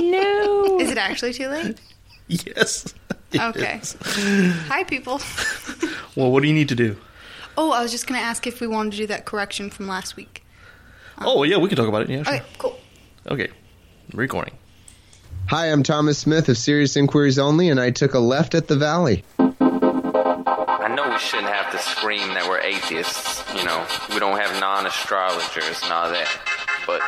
No. Is it actually too late? Yes. Okay. is. Hi, people. Well, what do you need to do? Oh, I was just going to ask if we wanted to do that correction from last week. Um, oh, yeah, we can talk about it. Yeah, sure. Okay, cool. Okay. Recording. Hi, I'm Thomas Smith of Serious Inquiries Only, and I took a left at the Valley. I know we shouldn't have to scream that we're atheists. You know, we don't have non astrologers and all that. But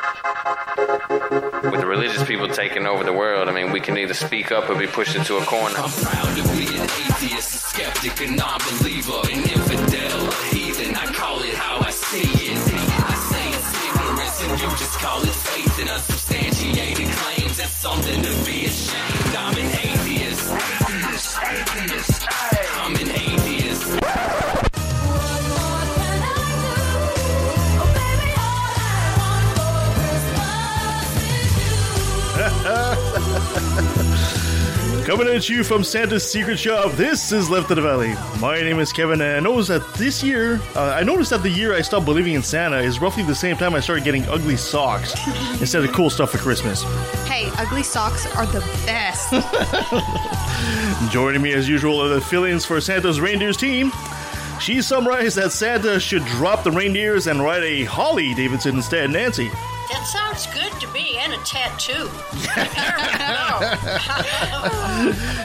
with the religious people taking over the world, I mean, we can either speak up or be pushed into a corner. I'm proud to be an atheist, a skeptic, a non-believer, an infidel, a heathen. I call it how I see it. I say it's ignorance, and you just call it faith in unsubstantiated claims. That's something to be ashamed. I'm an atheist. Atheist, atheist. Coming at you from Santa's Secret Shop, this is Left of the Valley. My name is Kevin, and I noticed that this year, uh, I noticed that the year I stopped believing in Santa is roughly the same time I started getting ugly socks instead of cool stuff for Christmas. Hey, ugly socks are the best. Joining me as usual are the fill-ins for Santa's reindeers team. She summarized that Santa should drop the reindeers and ride a Harley Davidson instead, Nancy. That sounds good to me, and a tattoo.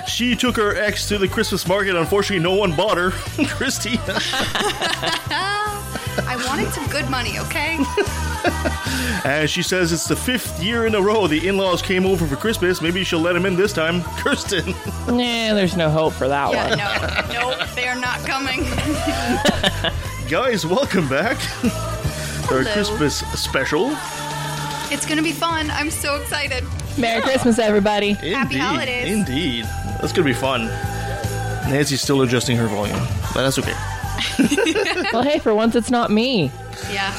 She took her ex to the Christmas market. Unfortunately, no one bought her. Christy. I wanted some good money, okay? And she says it's the fifth year in a row the in-laws came over for Christmas. Maybe she'll let him in this time. Kirsten. Nah, there's no hope for that Yeah, one. no, nope, they are not coming. Guys, welcome back. Our Hello. Christmas special. It's going to be fun. I'm so excited. Merry Christmas, everybody. Indeed. holidays. Indeed. That's going to be fun. Nancy's still adjusting her volume, but that's okay. Well, hey, for once it's not me. Yeah.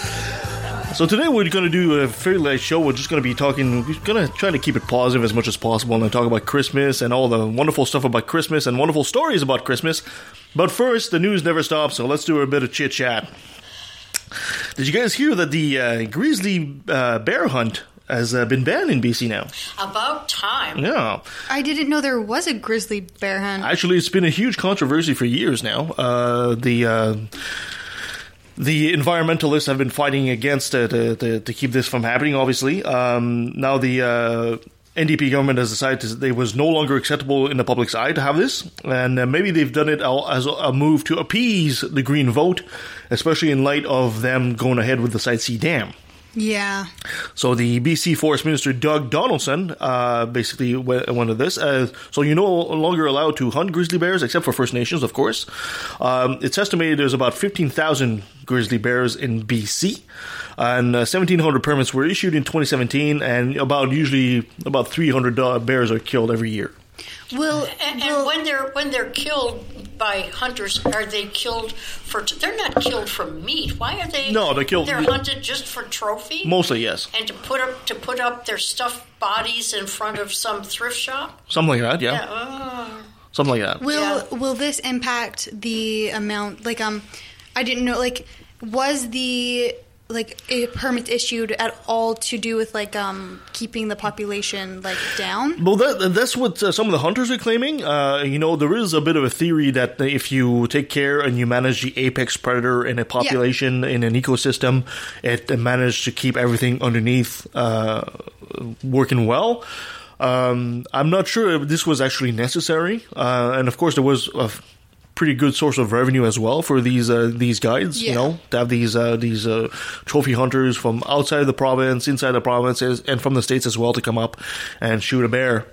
So today we're going to do a fairly light show. We're just going to be talking. We're going to try to keep it positive as much as possible and talk about Christmas and all the wonderful stuff about Christmas and wonderful stories about Christmas. But first, the news never stops, so let's do a bit of chit chat. Did you guys hear that the uh, grizzly uh, bear hunt has uh, been banned in BC now? About time. Yeah. I didn't know there was a grizzly bear hunt. Actually, it's been a huge controversy for years now. Uh, the uh, the environmentalists have been fighting against uh, to, to, to keep this from happening. Obviously, um, now the uh, NDP government has decided that it was no longer acceptable in the public's eye to have this, and uh, maybe they've done it as a move to appease the Green vote, especially in light of them going ahead with the Site C dam. Yeah. So the BC Forest Minister Doug Donaldson uh, basically went, went to this. Uh, so you're no longer allowed to hunt grizzly bears, except for First Nations, of course. Um, it's estimated there's about 15,000 grizzly bears in BC, and uh, 1,700 permits were issued in 2017, and about usually about 300 uh, bears are killed every year. Well, And, will and when they're when they're killed by hunters, are they killed for? They're not killed for meat. Why are they? No, they're killed- They're hunted just for trophy. Mostly, yes, and to put up to put up their stuffed bodies in front of some thrift shop. something like that. Yeah, Yeah. oh. something like that. will Yeah. will this impact the amount? Like, um, I didn't know. Like, was the like a permit issued at all to do with like um keeping the population like down? Well, that, that's what uh, some of the hunters are claiming. Uh, you know, there is a bit of a theory that if you take care and you manage the apex predator in a population, in an ecosystem, it manages to keep everything underneath uh, working well. Um, I'm not sure if this was actually necessary. Uh, and of course, there was a pretty good source of revenue as well for these uh, these guides. You know, to have these uh, these uh, trophy hunters from outside the province, inside the provinces, and from the states as well to come up and shoot a bear.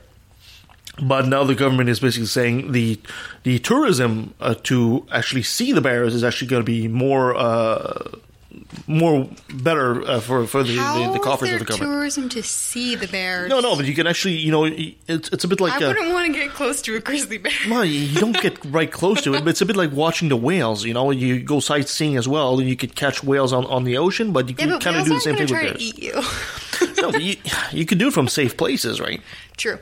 But now the government is basically saying the the tourism uh, to actually see the bears is actually going to be more uh, more better uh, for for the, How the, the coffers of the government. tourism to see the bears? No, no, but you can actually, you know, it's it's a bit like I uh, wouldn't want to get close to a grizzly bear. well, you don't get right close to it, but it's a bit like watching the whales. You know, you go sightseeing as well, and you could catch whales on, on the ocean, but you Yeah, can kind of do the same thing with bears. to eat you. No, but you, you could do it from safe places, right? True.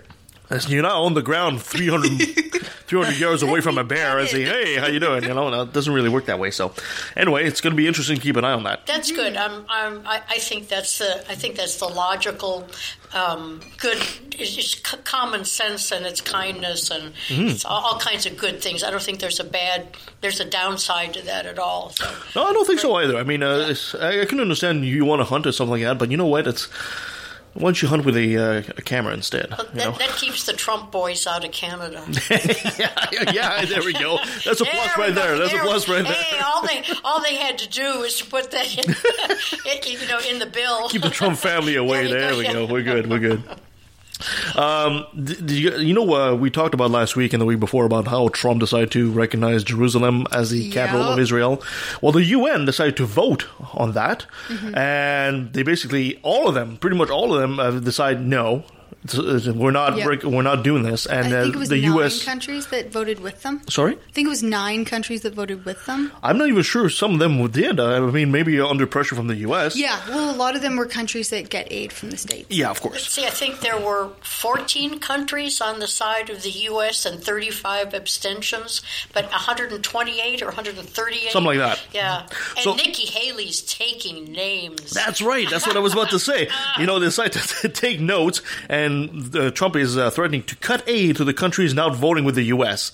As You're not on the ground 300, 300 yards away from a bear and say, "Hey, how you doing?" You know, no, it doesn't really work that way. So, anyway, it's going to be interesting to keep an eye on that. That's good. I'm, I'm, I, I think that's the. I think that's the logical, um, good. It's c- common sense and it's kindness and Mhm. it's all, all kinds of good things. I don't think there's a bad. There's a downside to that at all. So No, I don't think so either. I mean, uh, it's, I, I can understand you want to hunt or something like that, but you know what? It's why don't you hunt with a, uh, a camera instead? You know? that, that keeps the Trump boys out of Canada. yeah, yeah, there we go. That's a plus right there. That's a There- plus right there. Hey, all they all they had to do was to put that in, you know, in the bill. Keep the Trump family away. There There you we go. go. We're good. We're good. Um, you, you know, uh, we talked about last week and the week before about how Trump decided to recognize Jerusalem as the capital of Israel. Well, the UN decided to vote on that, Mm-hmm. and they basically all of them, pretty much all of them, uh, decided no, we're not Yep. rec- we're not doing this. And I uh, think it was the nine U.S. countries that voted with them. Sorry. I think it was nine countries that voted with them. I'm not even sure some of them did. I mean, maybe under pressure from the U.S. Yeah, well, a lot of them were countries that get aid from the states. Yeah, of course. See, I think there were 14 countries on the side of the U.S. and 35 abstentions, but 128 or 138. Something like that. Yeah. And So- Nikki Haley's taking names. That's right. That's what I was about to say. You know, they decide to take notes, and uh, Trump is uh, threatening to cut aid to the countries not voting with the U.S.,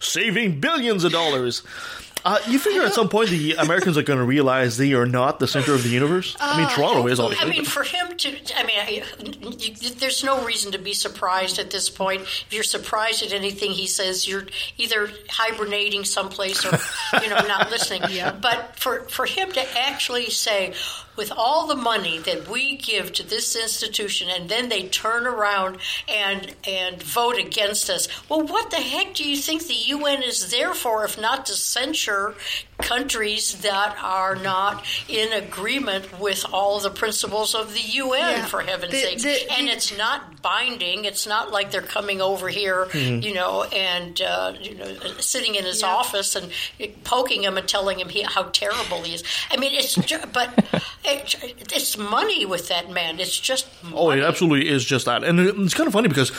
saving billions of dollars. Uh, you figure at some point the Americans are going to realize they are not the center of the universe. I mean, Uh, Toronto is all. I obviously. mean, for him to, I mean, I, you, there's no reason to be surprised at this point. If you're surprised at anything he says, you're either hibernating someplace or, you know, not listening. But for, for him to actually say, with all the money that we give to this institution, and then they turn around and and vote against us. Well, what the heck do you think the UN is there for, if not to censure countries that are not in agreement with all the principles of the UN? Yeah. For heaven's The- sakes, the- and it's not binding. It's not like they're coming over here, Mm-hmm. you know, and uh, you know, sitting in his office and poking him and telling him he, how terrible he is. I mean, it's but it, it's money with that man. It's just Oh, it absolutely is just that. And it's kind of funny because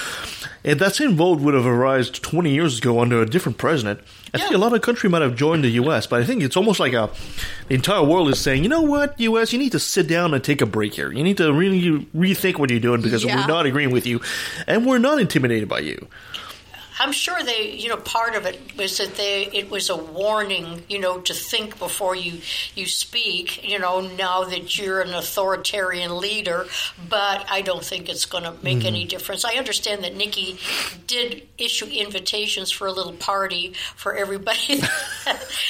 if that same vote would have arisen 20 years ago under a different president, I think a lot of country might have joined the U.S., but I think it's almost like a, the entire world is saying, you know what, U.S., you need to sit down and take a break here. You need to really rethink what you're doing because Yeah. we're not agreeing with you and we're not intimidated by you. I'm sure they, you know, part of it was that they, it was a warning, you know, to think before you you speak. You know, now that you're an authoritarian leader, but I don't think it's going to make Mm-hmm. any difference. I understand that Nikki did issue invitations for a little party for everybody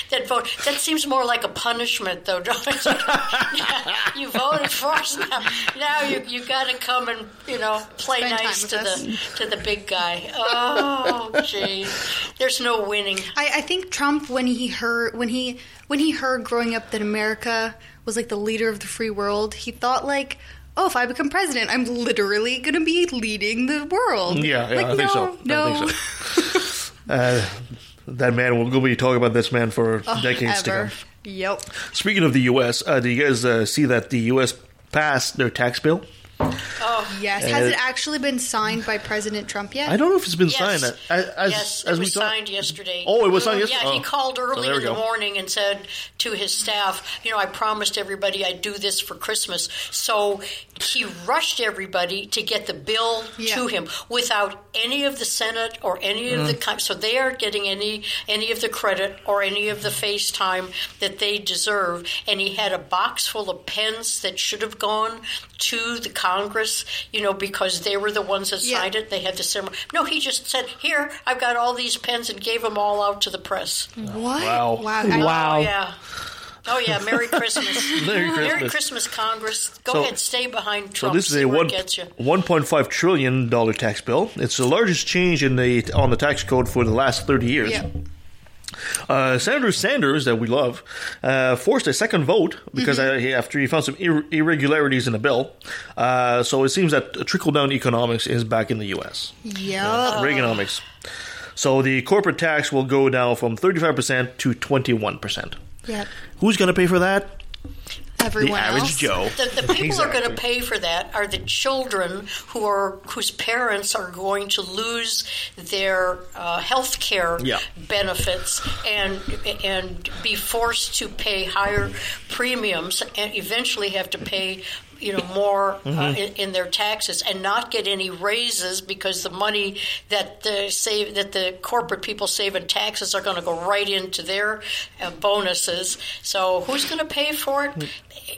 that vote. That seems more like a punishment, though. Don't it? you voted for us now. Now you you got to come and you know play Spend nice to us. the to the big guy. Oh, jeez. There's no winning. I, I think Trump, when he heard when he when he heard growing up that America was like the leader of the free world, he thought like, oh, if I become president, I'm literally going to be leading the world. Yeah, yeah, like, I think no, so. No, I think so. Uh, that man, we'll be talking about this man for Oh, decades to come. Yep. Speaking of the U.S., uh, do you guys uh, see that the U.S. passed their tax bill? Oh, Yes. Has it actually been signed by President Trump yet? I don't know if it's been Yes. signed. As, as, yes, as it we was talk- signed yesterday. Oh, it was signed yesterday? Yeah, yesterday? he Oh. called So early there in we the go. morning and said to his staff, "You know, I promised everybody I'd do this for Christmas." So he rushed everybody to get the bill to him without any of the Senate or any of the Mm. con- so they aren't getting any any of the credit or any of the FaceTime that they deserve. And he had a box full of pens that should have gone to the Congress, you know, because they were the ones that Yeah. signed it. They had the ceremony. No, he just said, "Here, I've got all these pens," and gave them all out to the press. What? Wow. Wow. I- Wow. Oh, yeah. Oh yeah, Merry Christmas. Merry Christmas. Christmas, Congress. Go So- ahead, stay behind Trump. So this is see a one it gets you. one point five trillion dollar tax bill. It's the largest change in the on the tax code for the last thirty years. Yeah. Uh, Senator Sanders, that we love, uh, forced a second vote because Mm-hmm. uh, he, after he found some ir- irregularities in the bill. Uh, so it seems that trickle down economics is back in the U.S. Yeah. Reaganomics. So the corporate tax will go down from thirty five percent to twenty one percent. Yeah. Who's going to pay for that? Everyone the average else. Joe. The, the people who are going to pay for that are the children who are whose parents are going to lose their uh, health care Yeah. benefits and and be forced to pay higher premiums and eventually have to pay you know more uh, Mm-hmm. in, in their taxes and not get any raises because the money that the save that the corporate people save in taxes are going to go right into their uh, bonuses. So who's going to pay for it?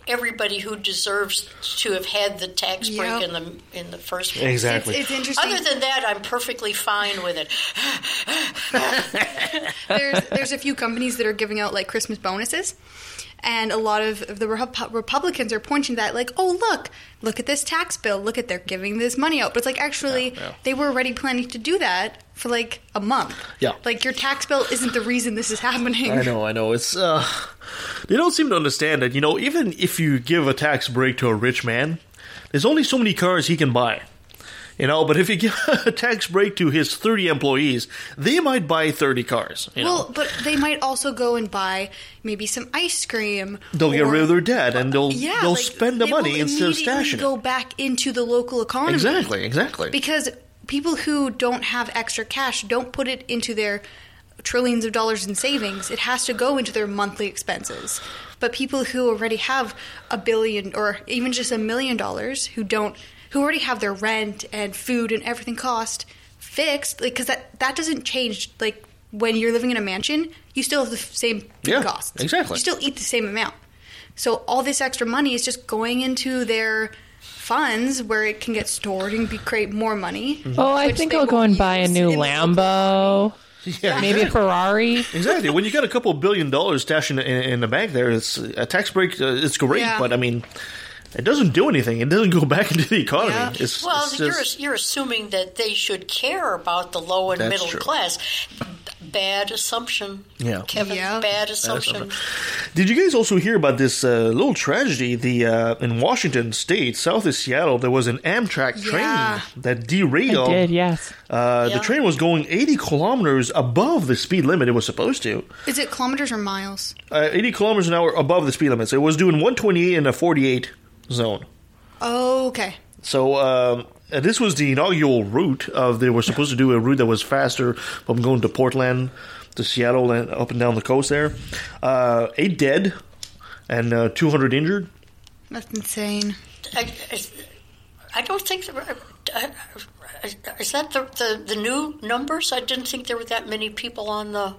Everybody who deserves to have had the tax break in the in the first place. Exactly. It's, it's interesting. Other than that, I'm perfectly fine with it. there's there's a few companies that are giving out like Christmas bonuses, and a lot of the Repu- Republicans are pointing to that like, oh look, look at this tax bill, look at they're giving this money out, but it's like actually Yeah, yeah. they were already planning to do that for like a month. Yeah. like your tax bill isn't the reason this is happening. I know, I know. It's uh, they don't seem to understand that. You know, even if you give a tax break to a rich man, there's only so many cars he can buy. You know, but if you give a tax break to his 30 employees, they might buy 30 cars. You Well, know, but they might also go and buy maybe some ice cream. they'll get rid of their debt and they'll Yeah, they'll like, spend the they money instead of stashing Go back into the local economy. Exactly, exactly. Because people who don't have extra cash don't put it into their trillions of dollars in savings. It has to go into their monthly expenses. But people who already have a billion or even just a million dollars who don't who already have their rent and food and everything cost fixed like cuz that that doesn't change like when you're living in a mansion, you still have the same food Yeah, costs. exactly. You still eat the same amount. So all this extra money is just going into their funds where it can get stored and be, create more money. Oh, I think I'll go and buy a new Lambo. Yeah, Maybe a Ferrari. exactly. When you got a couple billion dollars stashed in, in, in the bank, there, it's a tax break. Uh, it's great, Yeah. but I mean, it doesn't do anything. It doesn't go back into the economy. Yeah. It's, Well, it's you're you're assuming that they should care about the low and middle true. class. Bad assumption. Yeah. Kevin. Yeah. Bad assumption. Did you guys also hear about this uh, little tragedy? The uh, in Washington State, south of Seattle, there was an Amtrak train Yeah. that I derailed. did, yes. Uh, Yeah. The train was going 80 kilometers above the speed limit it was supposed to. Is it kilometers or miles? Uh, 80 kilometers an hour above the speed limit. So it was doing 128 and a 48 zone. Oh, okay. So um, uh, this was the inaugural route of they were supposed to do a route that was faster from going to Portland to Seattle and up and down the coast there. Uh, eight dead and uh, 200 injured. That's insane. I, I- I don't think. there were- uh, Is that the, the the new numbers? I didn't think there were that many people on the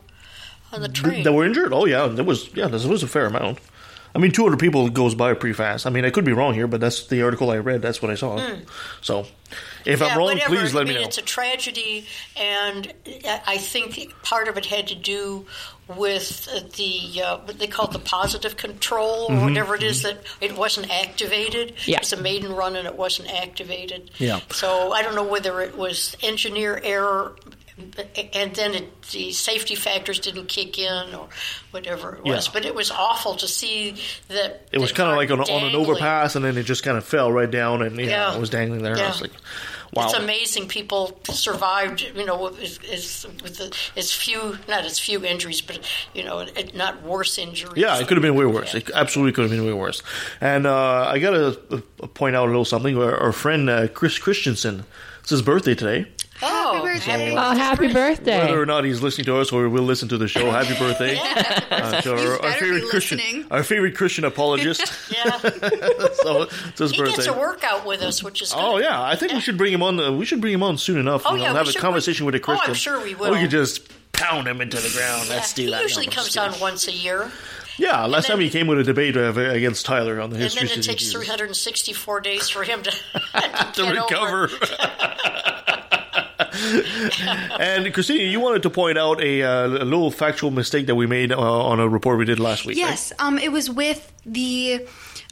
on the train. that were injured. Oh yeah, there was yeah, there was a fair amount. I mean, 200 people goes by pretty fast. I mean, I could be wrong here, but that's the article I read. That's what I saw. So, if yeah, I'm wrong, whatever. please let I mean, me know. It's a tragedy, and I I think part of it had to do with the uh, what they call the positive control or Mm-hmm. whatever it is that it wasn't activated. Yeah. It was a maiden run and it wasn't activated. Yeah. So I don't know whether it was engineer error. And then it, the safety factors didn't kick in, or whatever it was. Yeah. But it was awful to see that It was kind of like on, on an overpass, and then it just kind of fell right down, and yeah, Yeah. it was dangling there. I Yeah. was like, wow. It's amazing people survived, you know, as, the, as few, not as few injuries, but, you know, not worse injuries. Yeah, it could have been way worse. Yeah. It absolutely could have been way worse. And uh, I got to point out a little something. Our, our friend uh, Chris Christensen, it's his birthday today. Oh, Happy birthday. Oh, happy birthday. Whether or not he's listening to us or we will listen to the show, happy birthday uh, to our, our favorite be Christian, listening. our favorite Christian apologist. Yeah. so it's his he birthday. gets a workout with us, which is good. Oh yeah, I think we should bring him on. Uh, we should bring him on soon enough. Oh, you know, yeah, we have a should conversation with a bring- oh, I'm Christian. sure we Or will. we could just pound him into the ground. Let's do he that. usually No, comes just on once a year, Yeah, last then- time he came with a debate uh, against Tyler on the history. and then it of takes Jesus. 364 days for him to, to get over recover. and Christina, you wanted to point out a, uh, a little factual mistake that we made uh, on a report we did last week. right? Yes, um, it was with the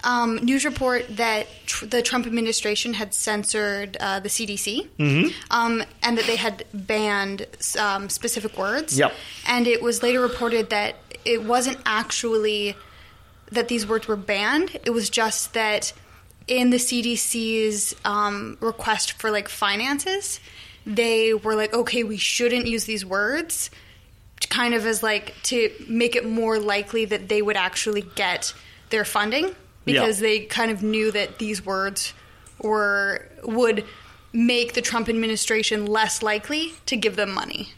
um, news report that tr- the Trump administration had censored uh, the CDC, Mhm. um, and that they had banned um, specific words. Yep. And it was later reported that it wasn't actually that these words were banned. It was just that in the CDC's um, request for like finances, they were like, okay, we shouldn't use these words, kind of as like to make it more likely that they would actually get their funding because Yeah. they kind of knew that these words were would make the Trump administration less likely to give them money.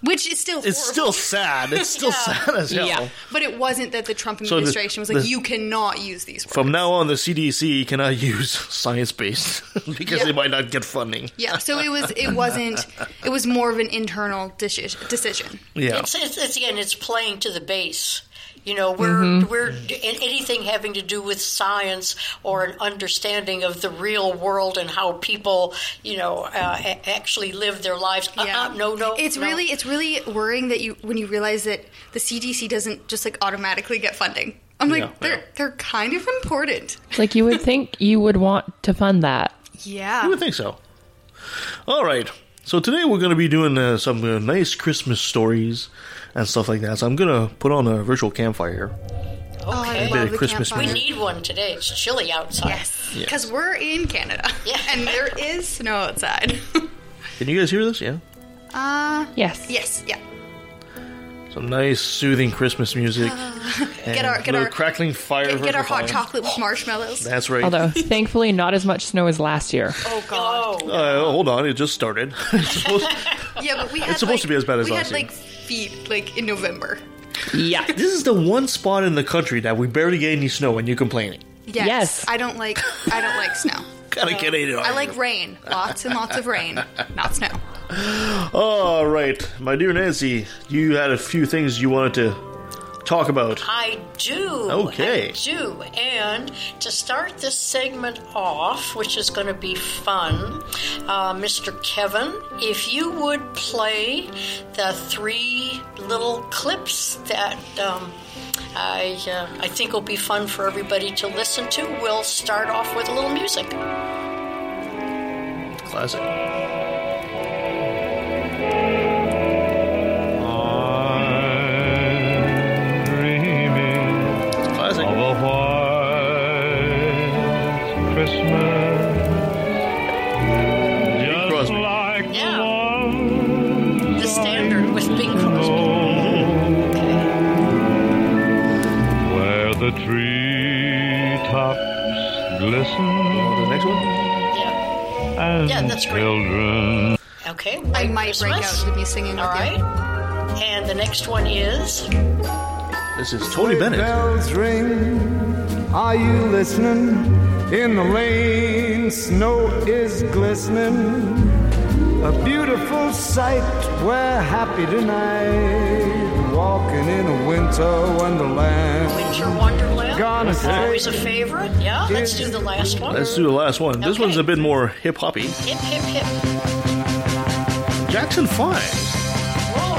Which is still It's still sad. It's still sad as hell. But it wasn't that the Trump So the- administration was like, the- you cannot use these words. From now on, the CDC cannot use science based because Yeah. they might not get funding. Yeah, so it was it wasn't it was more of an internal decision. Yeah. It's, it's, it's again, it's playing to the base. You know, we're Mhm. we're in anything having to do with science or an understanding of the real world and how people, you know, uh, actually live their lives. Uh-uh, no, no, It's no. really it's really worrying that you when you realize that the CDC doesn't just like automatically get funding. I'm like Yeah, they're they're kind of important. Like you would think you would want to fund that. Yeah. You would think so. All right. So today we're going to be doing uh, some uh, nice Christmas stories and stuff like that. So I'm going to put on a virtual campfire. Okay. A bit of Christmas We need one today. It's chilly outside. Yes, Yes. because we're in Canada. Yeah, and there is snow outside. Can you guys hear this? Yeah. Uh yes. Yes. Yeah. Some nice soothing Christmas music. Get our- get our- crackling fire. Get, get our hot fire. chocolate with marshmallows. That's right. Although thankfully not as much snow as last year. Oh God. Uh, hold on, it just started. It's supposed- Yeah, but we had It's supposed like, to be as bad as we last had year. like feet like in November. Yeah. this is the one spot in the country that we barely get any snow, and you're complaining. Yes. Yes. I don't like I don't like snow. Gotta get it on. I like rain. Lots and lots of rain, not snow. All right, my dear Nancy, you had a few things you wanted to talk about. I do. Okay. I do. And to start this segment off, which is going to be fun, uh, Mr. Kevin, if you would play the three little clips that. Um, I, uh, I think will be fun for everybody to listen to. We'll start off with a little music. Classic. Classic. The treetops glisten. the next one? Yeah. And Yeah, that's great. children. Okay. I White might break out to be singing All right. with. And the next one is. This is Tony Bennett. Bells ring. Are you listening? In the lane, snow is glistening. A beautiful sight. We're happy tonight. Walking in a winter wonderland. Winter Wonderland. Gonna Always a favorite. Yeah, let's do the last one. Let's do the last one. This Okay. one's a bit more hip hoppy. Hip, hip, hip. Jackson 5. Whoa.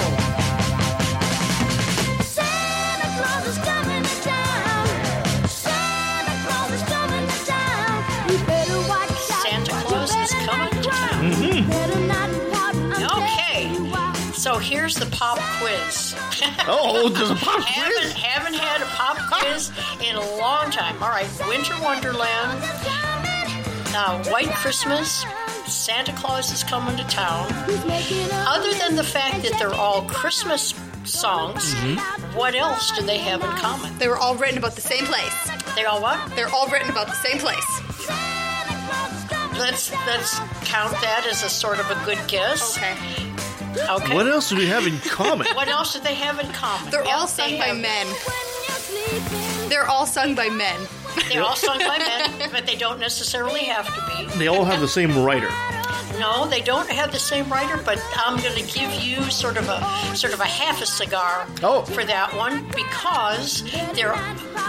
Santa Claus is coming to town. Santa Claus is coming to town. You better watch out. Santa Claus is coming. Okay. So here's the pop quiz. Oh, there's a pop haven't, haven't had a pop quiz in a long time. All right, Winter Wonderland, uh, White Christmas, Santa Claus is coming to town. Other than the fact that they're all Christmas songs, what else do they have in common? They were all written about the same place. They all what? They're all written about the same place. Let's let's count that as a sort of a good guess. Okay. Okay. What else do we have in common? What else do they have in common? They're all sung by men. They're all sung by men. They're all sung by men, but they don't necessarily have to be. They all have the same writer. No, they don't have the same writer, but I'm going to give you sort of a sort of a half a cigar Oh. for that one because they're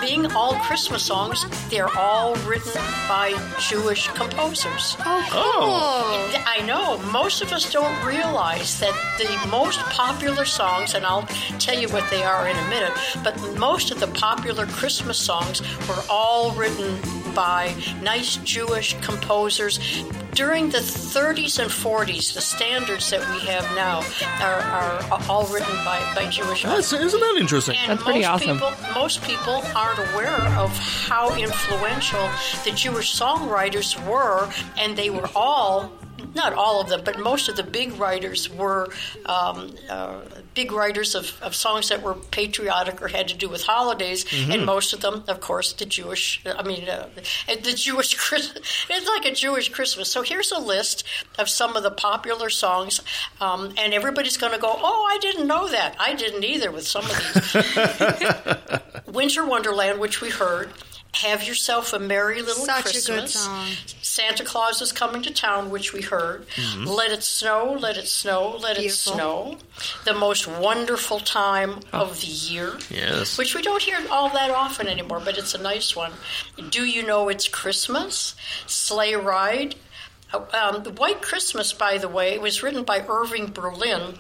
being all Christmas songs. They're all written by Jewish composers. Oh, cool. I know most of us don't realize that the most popular songs, and I'll tell you what they are in a minute, but most of the popular Christmas songs were all written by nice Jewish composers. During the 30s and 40s, the standards that we have now are, are all written by, by Jewish That's, isn't that interesting? and That's pretty awesome. People, most people aren't aware of how influential the Jewish songwriters were, and they were all. Not all of them, but most of the big writers were um, uh, big writers of, of songs that were patriotic or had to do with holidays, and most of them, of course, the Jewish. I mean, uh, the Jewish. Chris- It's like a Jewish Christmas. So here's a list of some of the popular songs, um, and everybody's going to go, "Oh, I didn't know that. I didn't either." With some of these, Winter Wonderland, which we heard. Have yourself a merry little Such a Christmas. good song. Santa Claus is coming to town, which we heard. Let it snow, let it snow, let Beautiful. it snow. The most wonderful time of the year. Yes. Which we don't hear all that often anymore, but it's a nice one. Do you know it's Christmas? Sleigh ride. Uh, Um, the White Christmas, by the way, was written by Irving Berlin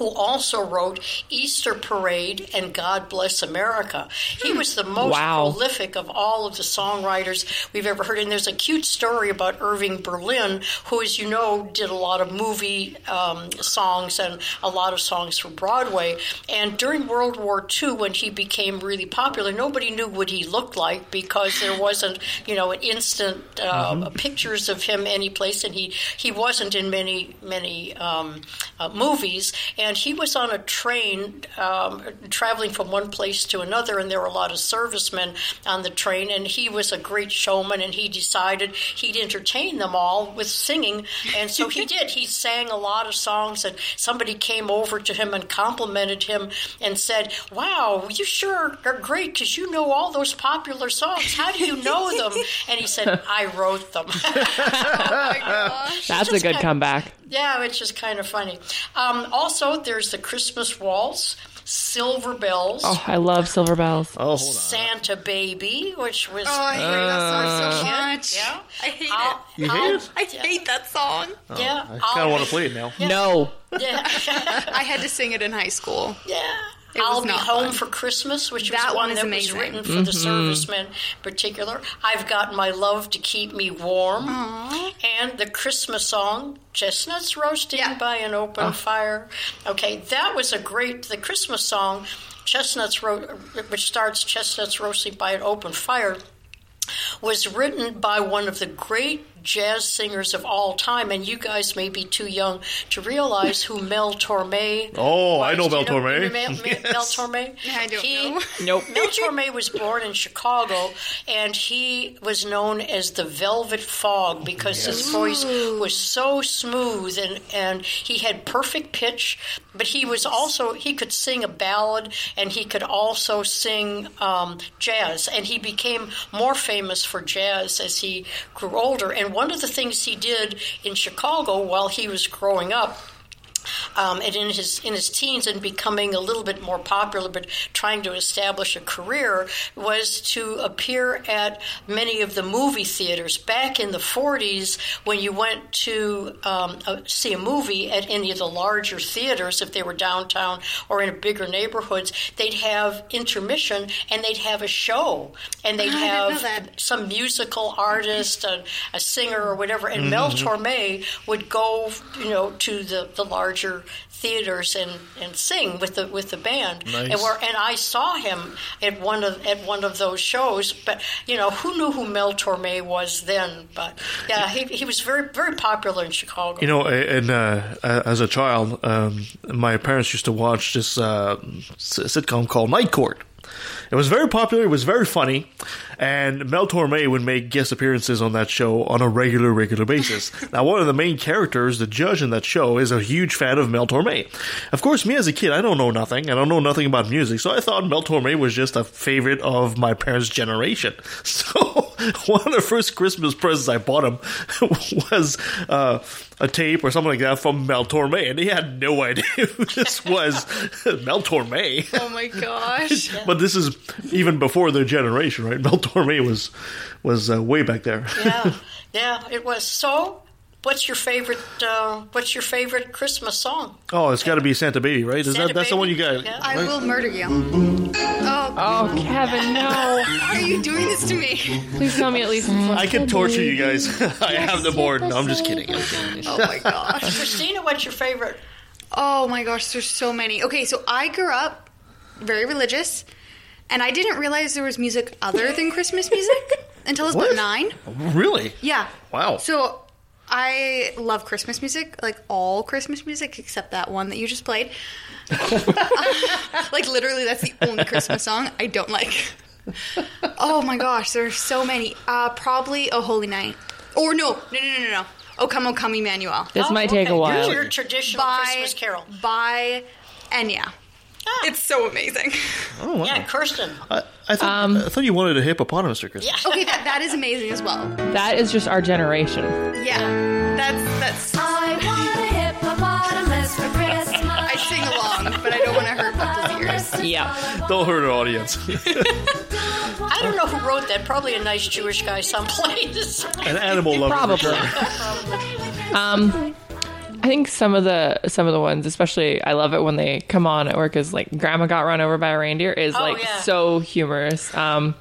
who also wrote Easter Parade and God Bless America. He was the most Wow. prolific of all of the songwriters we've ever heard. And there's a cute story about Irving Berlin, who, as you know, did a lot of movie um, songs and a lot of songs for Broadway. And during World War II, when he became really popular, nobody knew what he looked like because there wasn't, you know, an instant uh, pictures of him anyplace, and he he wasn't in many many um, uh, movies. And he was on a train um, traveling from one place to another, and there were a lot of servicemen on the train. And he was a great showman, and he decided he'd entertain them all with singing. And so he did. He sang a lot of songs, and somebody came over to him and complimented him and said, "Wow, you sure are great because you know all those popular songs. How do you know them?" And he said, "I wrote them." That's a good comeback. Yeah, it's just kind of funny. Um, also, there's the Christmas waltz, Silver Bells, Oh, I love Silver Bells. Oh, hold on. Santa Baby, which was Oh, I hate that song so much. yeah. I hate I'll- it. You hate I'll- it? I hate that song. Yeah, I kind of want to play it now. No. Yeah, I had to sing it in high school. yeah. It I'll be home fun. for Christmas, which was That one one is that amazing. was written for the mm-hmm. servicemen in particular. I've got my love to keep me warm, and the Christmas song "Chestnuts Roasting Yeah. by an Open ah. Fire." Okay, that was a great the Christmas song. Chestnuts, ro- which starts "Chestnuts Roasting by an Open Fire." was written by one of the great jazz singers of all time, and you guys may be too young to realize who Mel Torme. Oh, I know. Mel Do you Torme. know Mel, Mel, Mel Torme. I don't He- know. Nope. Mel Torme was born in Chicago, and he was known as the Velvet Fog because his voice was so smooth and, and he had perfect pitch. But he was also he could sing a ballad and he could also sing um, jazz, and he became more famous for jazz as he grew older. And one of the things he did in Chicago while he was growing up um, and in his in his teens and becoming a little bit more popular, but trying to establish a career, was to appear at many of the movie theaters. Back in the 40s, when you went to um, uh, see a movie at any of the larger theaters, if they were downtown or in bigger neighborhoods, they'd have intermission and they'd have a show, and they'd I didn't know have some musical artist, a, a singer, or whatever. And Mel Torme would go, you know, to the, the larger theaters and, and sing with the with the band. Nice. And, where, and I saw him at one of at one of those shows. But you know, who knew who Mel Torme was then? But yeah, he, he was very very popular in Chicago. You know, and uh, as a child, um, my parents used to watch this uh, sitcom called Night Court, It was very popular. It was very funny, and Mel Torme would make guest appearances on that show on a regular, regular basis. now, one of the main characters, the judge in that show, is a huge fan of Mel Torme. Of course, me as a kid, I don't know nothing. I don't know nothing about music, so I thought Mel Torme was just a favorite of my parents' generation. So, one of the first Christmas presents I bought him was uh, a tape or something like that from Mel Torme, and he had no idea who this was. Mel Torme. Oh my gosh. But this is even before their generation, right? Mel Torme was was uh, way back there. yeah, yeah, it was. So, what's your favorite? Uh, what's your favorite Christmas song? Oh, it's got to be Santa Baby, right? Is Santa that that's the one you got? Yeah. I right? will murder you. Oh, Oh, Kevin, no. why are you doing this to me? Please tell me at least. I can torture you guys. I have the board. No, I'm just kidding. I'm kidding. Oh my gosh. Christina, what's your favorite? Oh my gosh, there's so many. Okay, so I grew up very religious, and I didn't realize there was music other than Christmas music until I was What? about nine. Really? Yeah. Wow. So I love Christmas music, like all Christmas music except that one that you just played. like literally, that's the only Christmas song I don't like. Oh my gosh, there are so many. Uh, probably "Oh Holy Night," or no, no, no, no, no, no. "Oh Come, Oh Come, Emmanuel." This Oh, might take a while. Your traditional by Christmas carol. by Enya. It's so amazing. Oh wow. Yeah, Kirsten. I, I, thought, I thought you wanted a hippopotamus, Chris. Yeah. Okay, that, that is amazing as well. That is just our generation. Yeah, that's that's. I want a hippopotamus for Christmas. I sing along, but I don't want to hurt Buck's ears. Yeah. Don't hurt our audience. I don't know who wrote that. Probably a nice Jewish guy someplace. An animal lover. Probably. Um, I think some of the some of the ones, especially, I love it when they come on at work. Is like Grandma got run over by a reindeer is Oh, like yeah. so humorous. Um,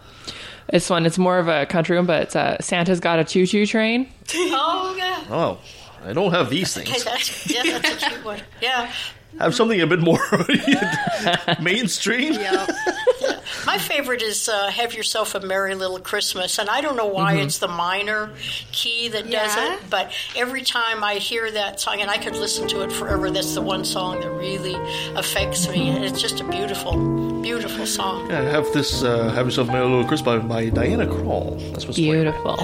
this one, it's more of a country one, but it's uh, Santa's got a choo choo train. oh yeah. Oh, I don't have these Okay, things. that's yeah, that's a cute one. Yeah. Have something a bit more mainstream. Yeah. My favorite is uh, "Have Yourself a Merry Little Christmas," and I don't know why Mm-hmm. it's the minor key that does it, but every time I hear that song, and I could listen to it forever, that's the one song that really affects me, and it's just a beautiful, beautiful song. Yeah, have this. Uh, have yourself a Merry little Christmas by, by Diana Krall. That's what's playing. Beautiful.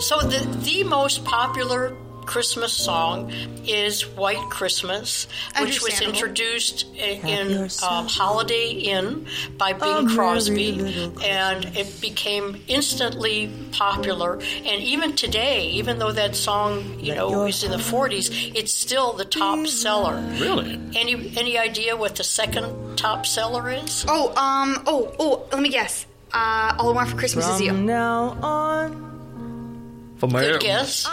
So the the most popular Christmas song is "White Christmas," which was introduced in um, Holiday Inn by Bing Crosby, and it became instantly popular. And even today, even though that song you know is in the '40s, it's still the top seller. Really? Any any idea what the second top seller is? Oh, um, oh, oh, let me guess. Uh, All I Want for Christmas is You. now on. From my Good guess.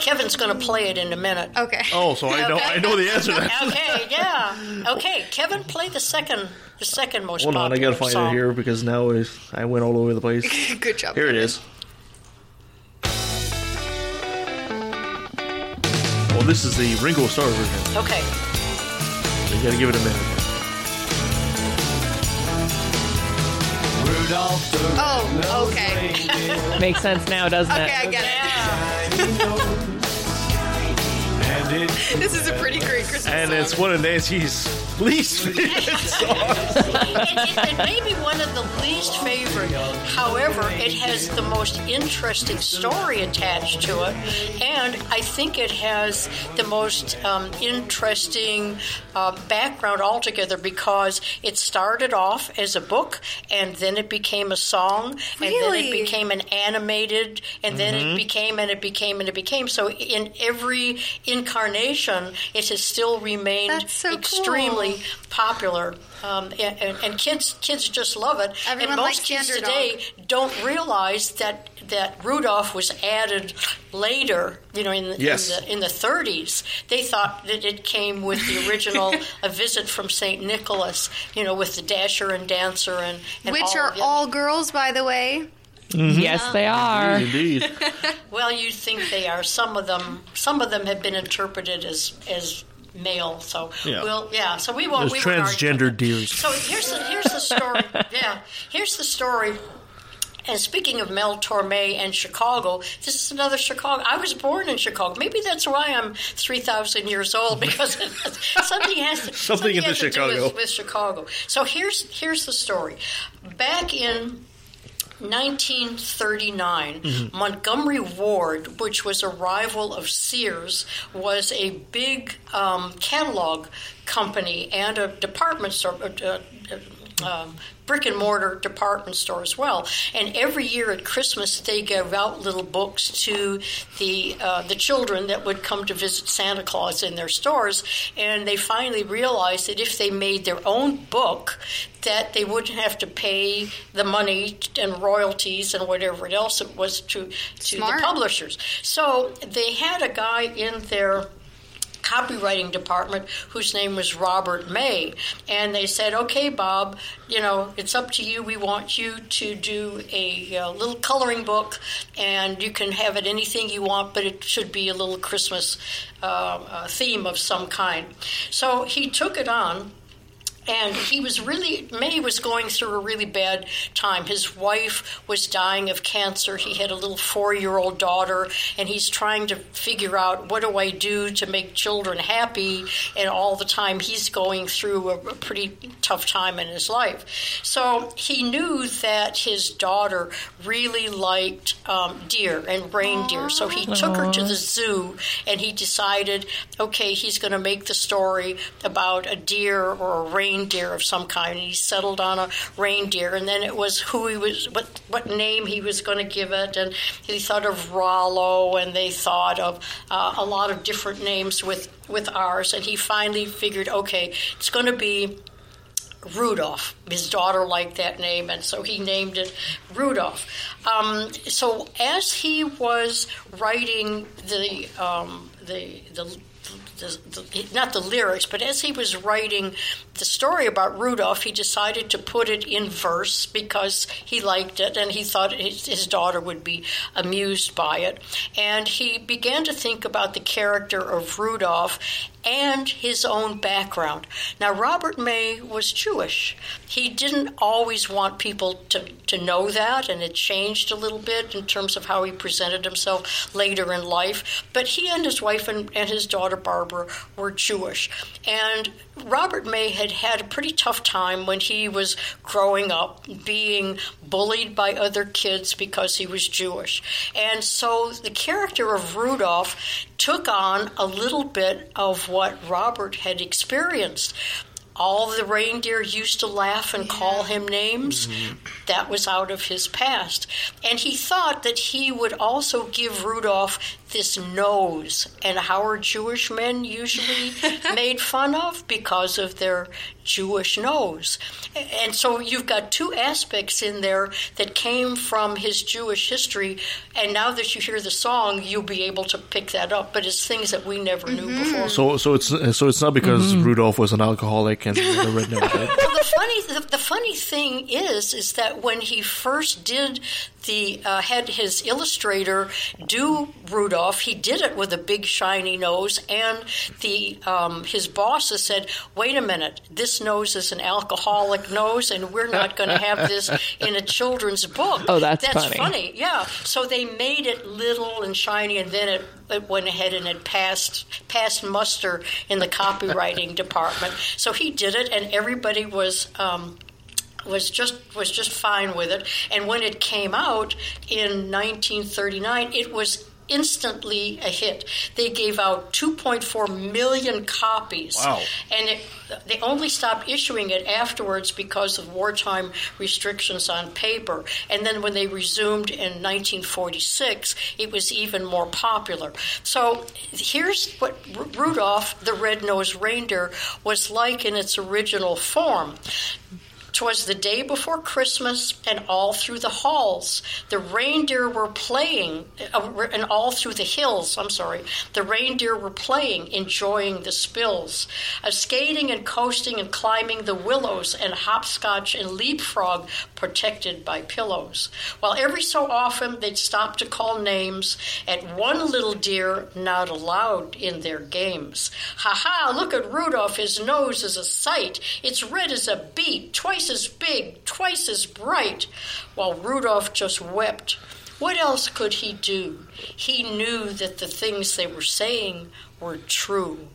Kevin's going to play it in a minute. Okay. Oh, so I know. I know the answer to that. okay, yeah. Okay, Kevin, play the second, the second most Hold on, I gotta find song. it here because now is I went all over the place. Good job. Here it is. Well, this is the Ringo Starr version. Okay, So you gotta give it a minute. Oh, okay. Makes sense now, doesn't it? Okay, it? I get it it. This is a pretty great Christmas And song. it's one of Nancy's least favorite songs. it, it, it may be one of the least favorite. However, it has the most interesting story attached to it, and I think it has the most um, interesting uh, background altogether because it started off as a book, and then it became a song, and then it became an animated, and then it became, and it became, and it became. So in every incarnation, it has still remained That's so cool. extremely popular, um, and, and, and kids kids just love it. Everyone and most kids the today don't realize that that Rudolph was added later. You know, in the, Yes. in the in the 30s, they thought that it came with the original "A Visit from Saint Nicholas." You know, with the Dasher and Dancer and, and Which all are of all girls, by the way. Mm-hmm. Yes, they are. Indeed. Well, you think they are. Some of them, some of them have been interpreted as as male. So Yeah. we'll yeah. So we won't. There's we won't transgender deers. So here's the here's the story. yeah, here's the story. And speaking of Mel Torme and Chicago, this is another Chicago. I was born in Chicago. Maybe that's why I'm 3,000 years old because something has to, Something in has the to do Chicago. with, with Chicago. So here's here's the story. Back in 1939, Mm-hmm. Montgomery Ward, which was a rival of Sears, was a big um, catalog company and a department store. Uh, uh, um, brick and mortar department store as well. And every year at Christmas, they gave out little books to the uh, the children that would come to visit Santa Claus in their stores. And they finally realized that if they made their own book, that they wouldn't have to pay the money and royalties and whatever else it was to to Smart. the publishers. So they had a guy in their copywriting department whose name was Robert May. And they said, okay, Bob, you know, it's up to you. We want you to do a, uh little coloring book, and you can have it anything you want, but it should be a little Christmas uh, uh, theme of some kind. So he took it on and he was really May was going through a really bad time. His wife was dying of cancer. He had a little four-year-old daughter, and he's trying to figure out what do I do to make children happy. And all the time, he's going through a, a pretty tough time in his life. So he knew that his daughter really liked um, deer and reindeer. So he took her to the zoo, and he decided, okay, he's going to make the story about a deer or a reindeer of some kind. And he settled on a reindeer, and then it was who he was, what what name he was going to give it, and he thought of Rollo, and they thought of uh, a lot of different names with with ours, and he finally figured, okay, it's going to be. Rudolph. His daughter liked that name, and so he named it Rudolph. Um, so as he was writing the um, the the the, the, not the lyrics, but as he was writing the story about Rudolph, he decided to put it in verse because he liked it and he thought his, daughter would be amused by it. And he began to think about the character of Rudolph and his own background. Now, Robert May was Jewish. He didn't always want people to, to know that, and it changed a little bit in terms of how he presented himself later in life. But he and his wife and, and his daughter Barbara were Jewish. And Robert May had had a pretty tough time when he was growing up, being bullied by other kids because he was Jewish. And so the character of Rudolph took on a little bit of what Robert had experienced. All the reindeer used to laugh and call him names. Mm-hmm. That was out of his past. And he thought that he would also give Rudolph this nose, and how are Jewish men usually made fun of? Because of their Jewish nose. And so you've got two aspects in there that came from his Jewish history, and now that you hear the song, you'll be able to pick that up. But it's things that we never knew mm-hmm. before. So, so it's so it's not because mm-hmm. Rudolph was an alcoholic and the red nose. Well, the funny the, the funny thing is is that when he first did the uh, had his illustrator do Rudolph, he did it with a big shiny nose, and the um, his bosses said, "Wait a minute, this nose is an alcoholic nose, and we're not going to have this in a children's book." Oh, that's funny. that's funny. Yeah, so they made it little and shiny, and then it, it went ahead and it passed passed muster in the copywriting department. So he did it, and everybody was. Um, was just was just fine with it, and when it came out in 1939, it was instantly a hit. They gave out 2.4 million copies, Wow. and it, they only stopped issuing it afterwards because of wartime restrictions on paper. And then when they resumed in 1946, it was even more popular. So here's what Ru- Rudolph the Red-Nosed Reindeer was like in its original form. 'Twas the day before Christmas, and all through the halls the reindeer were playing, uh, and all through the hills, I'm sorry, the reindeer were playing, enjoying the spills, uh, skating and coasting and climbing the willows, and hopscotch and leapfrog protected by pillows. While every so often they'd stop to call names at one little deer not allowed in their games. Ha ha, look at Rudolph, his nose is a sight. It's red as a beet, twice twice as big, twice as bright, while Rudolph just wept. What else could he do? He knew that the things they were saying were true.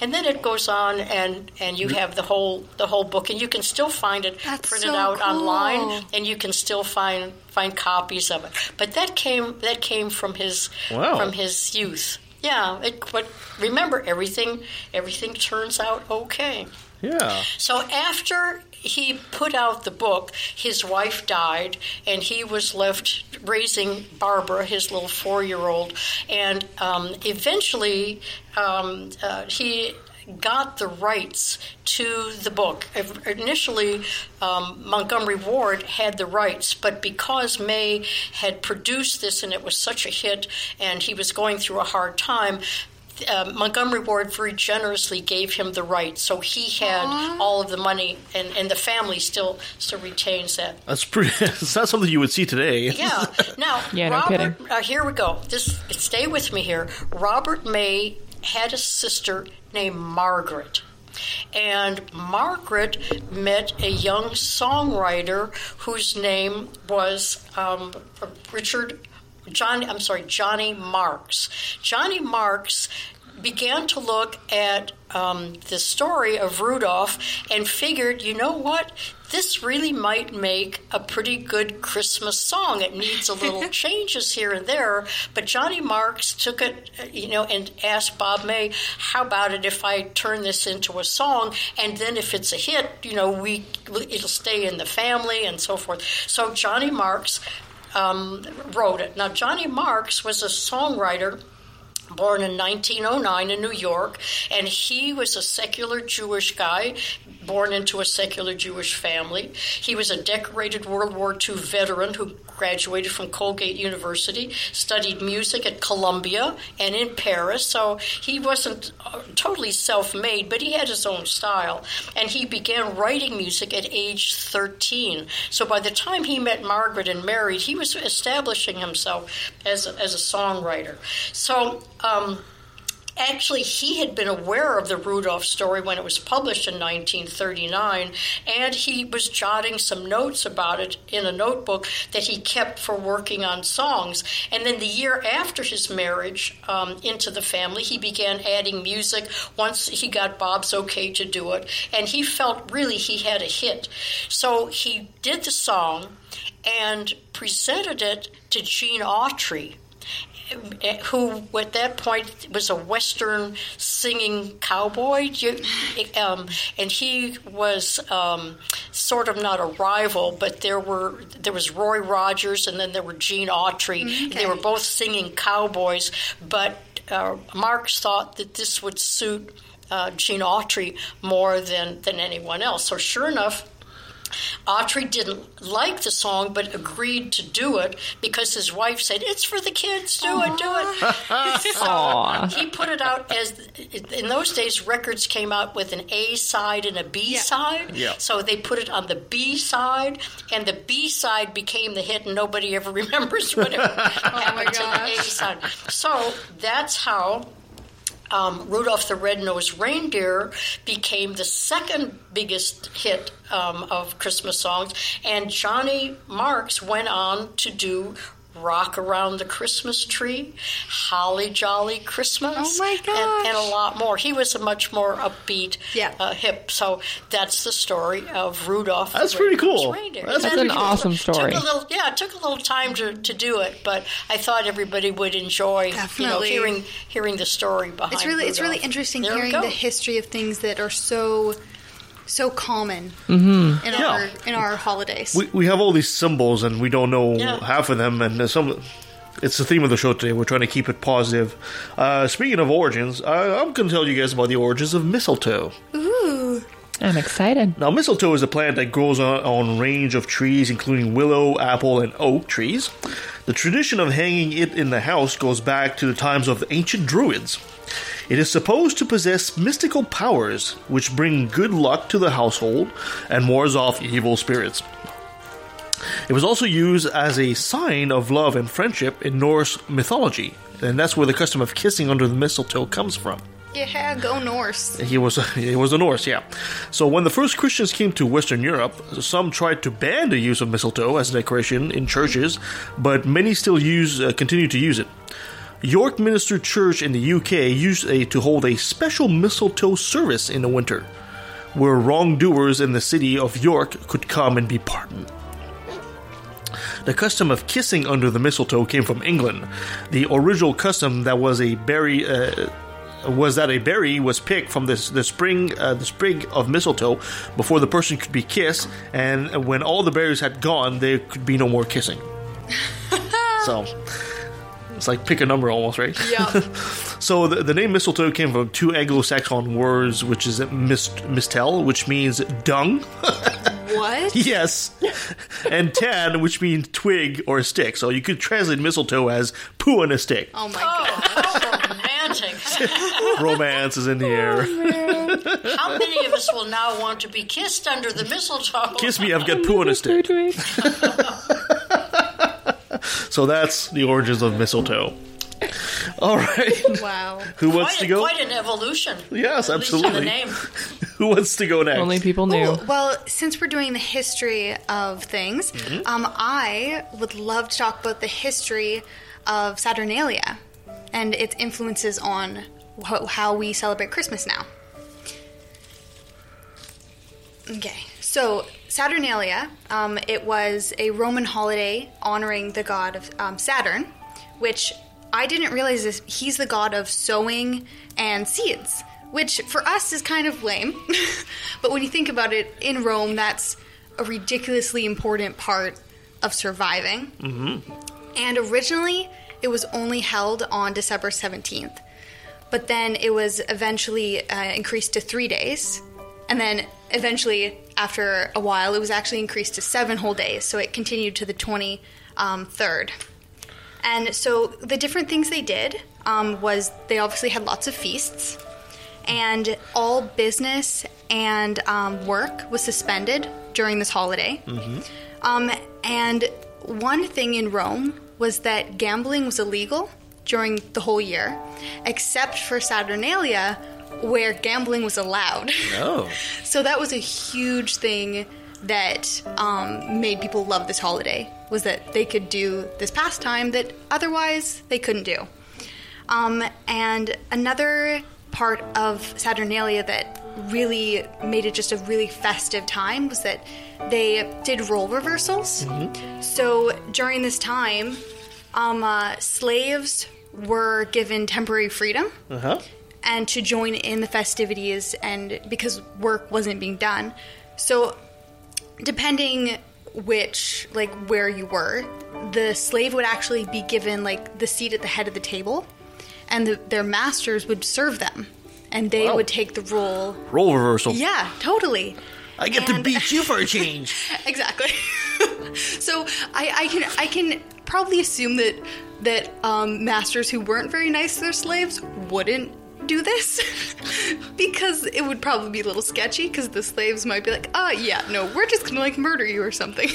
And then it goes on, and, and you have the whole the whole book, and you can still find it That's printed so out cool. online, and you can still find find copies of it. But that came that came from his Wow. from his youth. Yeah, it, but remember everything everything turns out okay. Yeah. So after he put out the book, his wife died, and he was left raising Barbara, his little four-year-old, and um, eventually um, uh, he got the rights to the book. Initially, um, Montgomery Ward had the rights, but because May had produced this and it was such a hit, and he was going through a hard time, uh, Montgomery Ward very generously gave him the right, so he had all of the money, and, and the family still still retains that. That's pretty. It's not something you would see today. Yeah. Now, Yeah, no Robert, uh, here we go. This stay with me here. Robert May had a sister named Margaret. And Margaret met a young songwriter whose name was um, Richard Johnny. I'm sorry, Johnny Marks. Johnny Marks began to look at um, the story of Rudolph and figured, you know what? This really might make a pretty good Christmas song. It needs a little changes here and there, but Johnny Marks took it, you know, and asked Bob May, "How about it if I turn this into a song? And then if it's a hit, you know, we it'll stay in the family and so forth." So Johnny Marks um, wrote it. Now, Johnny Marks was a songwriter born in 1909 in New York, and he was a secular Jewish guy, born into a secular Jewish family. He was a decorated World War II veteran who graduated from Colgate University, studied music at Columbia and in Paris, so he wasn't uh, totally self made, but he had his own style. And he began writing music at age 13. So by the time he met Margaret and married, he was establishing himself as a, as a songwriter. So, um, Actually, he had been aware of the Rudolph story when it was published in 1939, and he was jotting some notes about it in a notebook that he kept for working on songs. And then the year after his marriage um, into the family, he began adding music once he got Bob's okay to do it, and he felt really he had a hit. So he did the song and presented it to Gene Autry who at that point was a western singing cowboy. Um, and he was um, sort of not a rival but there were there was roy rogers and then there were gene autry. They were both singing cowboys but uh, Marks thought that this would suit uh, gene autry more than than anyone else. So sure enough Autry didn't like the song, but agreed to do it because his wife said, "It's for the kids. Do it, do it." so he put it out as in those days. Records came out with an A side and a B side. Yeah. So they put it on the B side, and the B side became the hit, and nobody ever remembers what happened oh to the A side. So that's how um, Rudolph the Red-Nosed Reindeer became the second biggest hit um, of Christmas songs, and Johnny Marks went on to do Rock Around the Christmas Tree, Holly Jolly Christmas, Oh my and, and a lot more. He was a much more upbeat, Yeah. uh, hip. So that's the story of Rudolph. the That's pretty cool. Reindeer. That's Isn't an that awesome story. Took a little, yeah, it took a little time to, to do it, but I thought everybody would enjoy, Definitely. you know, hearing hearing the story behind. It's really it's really interesting There hearing the history of things that are so so common Mm-hmm. in Yeah. our in our holidays. We, we have all these symbols and we don't know Yeah. half of them, and some. It's the theme of the show today. We're trying to keep it positive. Uh, speaking of origins, I, I'm going to tell you guys about the origins of mistletoe. Ooh, I'm excited. Now, mistletoe is a plant that grows on, on a range of trees, including willow, apple, and oak trees. The tradition of hanging it in the house goes back to the times of the ancient Druids. It is supposed to possess mystical powers which bring good luck to the household and wards off evil spirits. It was also used as a sign of love and friendship in Norse mythology, and that's where the custom of kissing under the mistletoe comes from. Yeah, go Norse. He was he was a Norse, yeah. So when the first Christians came to Western Europe, some tried to ban the use of mistletoe as a decoration in churches, but many still use uh, continue to use it. York Minster Church in the UK used a, to hold a special mistletoe service in the winter, where wrongdoers in the city of York could come and be pardoned. The custom of kissing under the mistletoe came from England. The original custom that was a berry uh, was that a berry was picked from the the spring uh, the sprig of mistletoe before the person could be kissed, and when all the berries had gone, there could be no more kissing. so it's like pick a number almost, right? Yeah. so the, the name mistletoe came from two Anglo-Saxon words, which is mist, mistel, which means dung. What? yes, and tan, which means twig or stick. So you could translate mistletoe as poo on a stick. Oh my god. Oh, romantic. Romance is in the air. Oh, How many of us will now want to be kissed under the mistletoe? Kiss me, I've got poo on a stick. So that's the origins of mistletoe. All right. Wow. Who wants quite, to go? Quite an evolution. Yes, At the absolutely. name. Who wants to go next? Only people knew. Ooh, well, since we're doing the history of things, Mhm. um, I would love to talk about the history of Saturnalia and its influences on wh- how we celebrate Christmas now. Okay, so Saturnalia, um, it was a Roman holiday honoring the god of um, Saturn, which I didn't realize this. He's the god of sowing and seeds, which for us is kind of lame. but when you think about it, in Rome, that's a ridiculously important part of surviving. Mm-hmm. And originally, it was only held on December 17th. But then it was eventually uh, increased to three days. And then eventually, after a while, it was actually increased to seven whole days. So it continued to the 23rd. And so the different things they did um, was they obviously had lots of feasts. And all business and um, work was suspended during this holiday. Mm-hmm. Um, and one thing in Rome was that gambling was illegal during the whole year, except for Saturnalia, where gambling was allowed. Oh. So that was a huge thing that um, made people love this holiday was that they could do this pastime that otherwise they couldn't do. Um, and another part of Saturnalia that really made it just a really festive time was that they did role reversals. So during this time, um, uh, slaves were given temporary freedom Uh huh. And to join in the festivities and because work wasn't being done. So depending which like where you were, the slave would actually be given like the seat at the head of the table and the, their masters would serve them and they Wow. would take the role. Role reversal. Yeah, totally. I get to beat you for a change. exactly. so I, I can I can probably assume that that um, masters who weren't very nice to their slaves wouldn't do this because it would probably be a little sketchy because the slaves might be like, oh yeah, no, we're just gonna like murder you or something.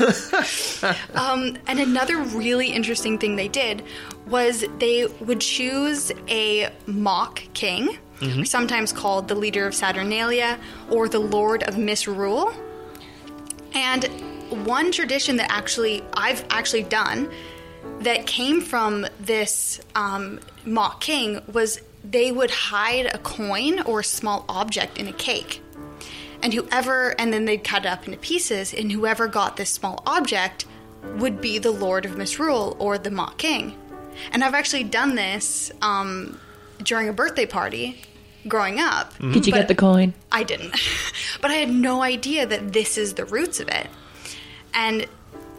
um, and another really interesting thing they did was they would choose a mock king, Mhm. sometimes called the leader of Saturnalia or the lord of misrule. And one tradition that actually I've actually done that came from this um, mock king was they would hide a coin or a small object in a cake. And whoever, and then they'd cut it up into pieces, and whoever got this small object would be the Lord of Misrule or the mock king. And I've actually done this um, during a birthday party growing up. Did you get the coin? I didn't. but I had no idea that this is the roots of it. And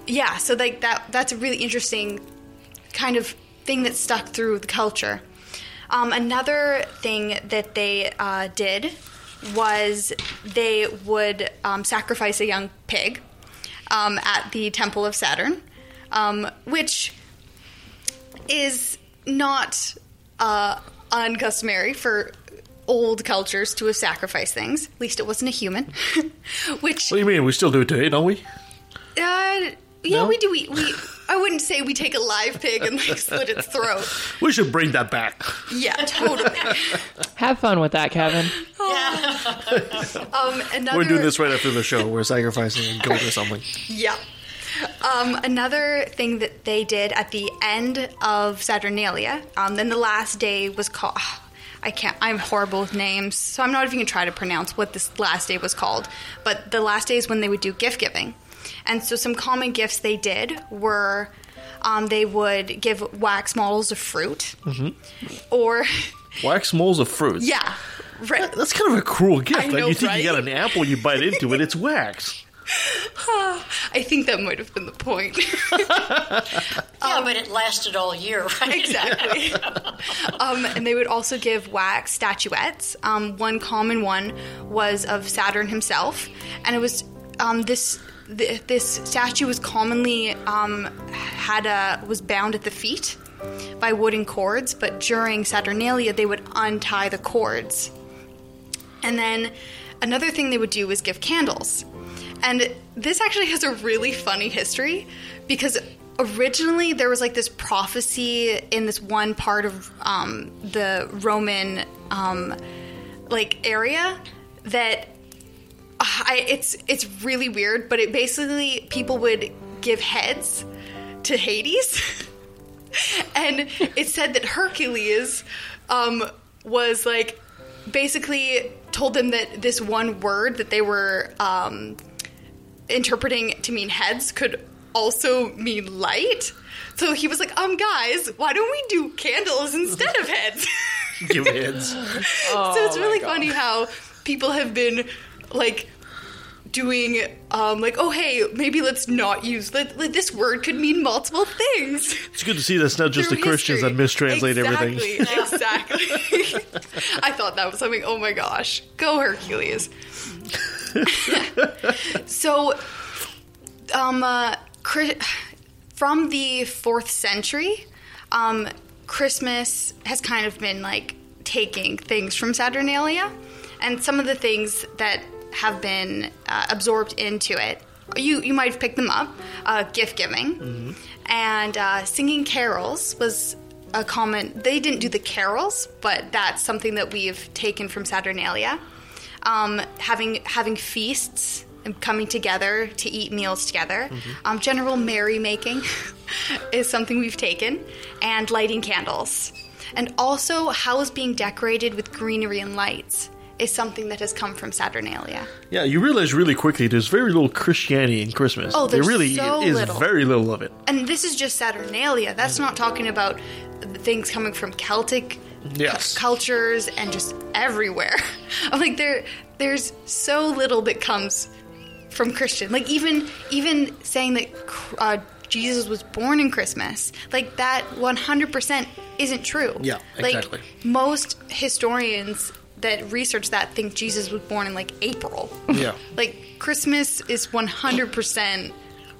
yeah, so like that that's a really interesting kind of thing that stuck through the culture. Um, another thing that they uh, did was they would um, sacrifice a young pig um, at the Temple of Saturn, um, which is not uh, uncustomary for old cultures to have sacrificed things. At least it wasn't a human. Which What do you mean? We still do it today, don't we? uh, yeah, No? we do. We, we I wouldn't say we take a live pig and like slit its throat. We should bring that back. Yeah, totally. Have fun with that, Kevin. Um, another We're doing this right after the show. We're sacrificing a goat or something. Yeah. Um, another thing that they did at the end of Saturnalia, um, then the last day was called. I can't. I'm horrible with names, so I'm not even gonna try to pronounce what this last day was called. But the last day is when they would do gift giving, and so some common gifts they did were um, they would give wax models of fruit, hmm or Wax molds of fruits. yeah, right. That's kind of a cruel gift. I Like, know, you think you got an apple, you bite into it, it's wax. I think that might have been the point. Yeah, but it lasted all year, right? Exactly. um, and they would also give wax statuettes. Um, one common one was of Saturn himself, and it was um, this. Th- This statue was commonly um, had a was bound at the feet by wooden cords, but during Saturnalia they would untie the cords. And then another thing they would do was give candles. And this actually has a really funny history because originally there was like this prophecy in this one part of um, the Roman um, like area that I, it's it's really weird, but it basically people would give heads to Hades, and it said that Hercules um, was like basically told them that this one word that they were um, interpreting to mean heads could also mean light. So he was like, um, guys, why don't we do candles instead of heads? Give heads. so it's really funny how people have been like doing um like oh hey maybe let's not use let, let- this word could mean multiple things. It's good to see that's not just the Through Christians that mistranslate exactly, everything. exactly i thought that was something oh my gosh. Go hercules. So um uh, from the fourth century um christmas has kind of been like taking things from saturnalia and some of the things that have been uh, absorbed into it. You you might have picked them up uh, gift giving. And uh, singing carols was a common they didn't do the carols but that's something that we've taken from saturnalia. Um, having having feasts and coming together to eat meals together. Um, general merrymaking is something we've taken and lighting candles. And also house being decorated with greenery and lights is something that has come from saturnalia Yeah, you realize really quickly there's very little Christianity in Christmas. Oh, there really so is little. very little of it. And this is just Saturnalia. That's not talking about things coming from Celtic Yes. cu- cultures and just everywhere. I'm like there there's so little that comes from Christian. Like even even saying that uh, Jesus was born in Christmas, like that 100% isn't true. Yeah, like, exactly. Most historians that research that think Jesus was born in like April. Yeah. Like Christmas is 100%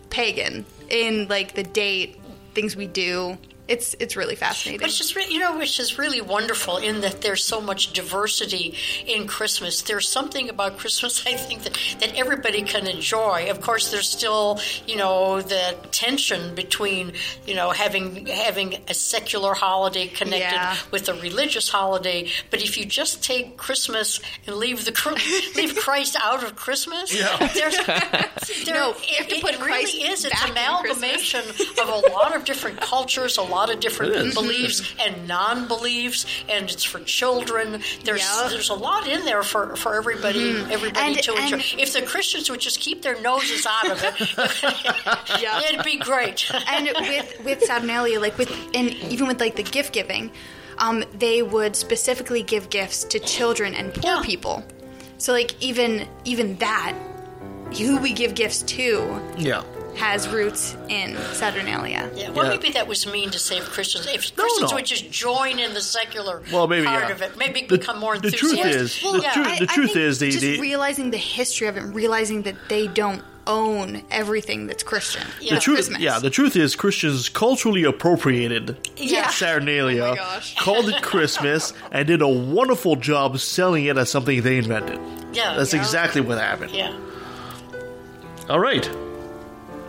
pagan in like the date, things we do. It's it's really fascinating. But it's just, re- you know, which is really wonderful in that there's so much diversity in Christmas. There's something about Christmas, I think, that, that everybody can enjoy. Of course, there's still, you know, the tension between, you know, having having a secular holiday connected Yeah. with a religious holiday. But if you just take Christmas and leave the leave Christ out of Christmas, Yeah. there's, there, No, it, you have to it- put it really is. It's back amalgamation of a lot of different cultures, a lot of different beliefs and non-beliefs, and it's for children. There's Yeah. there's a lot in there for, for everybody everybody And- to enjoy. if the Christians would just keep their noses out of it, Yeah. it'd be great. and with with Saturnalia, like with and even with like the gift giving, um, they would specifically give gifts to children and poor Yeah. people. So like even even that, who we give gifts to Yeah. Has roots in Saturnalia. Yeah, well, Yeah. maybe that was mean to say Christians. If No, Christians no. would just join in the secular Well, maybe, part yeah. of it, maybe The- become more the truth enthusiastic. is- the yeah. truth- I- the I truth think is they- just they- realizing the history of it, and realizing that they don't own everything that's Christian. Yeah. The truth, Christmas. yeah, the truth is Christians culturally appropriated Yeah. Saturnalia, Oh called it Christmas, and did a wonderful job selling it as something they invented. yeah, That's yeah. exactly what happened. Yeah. All right.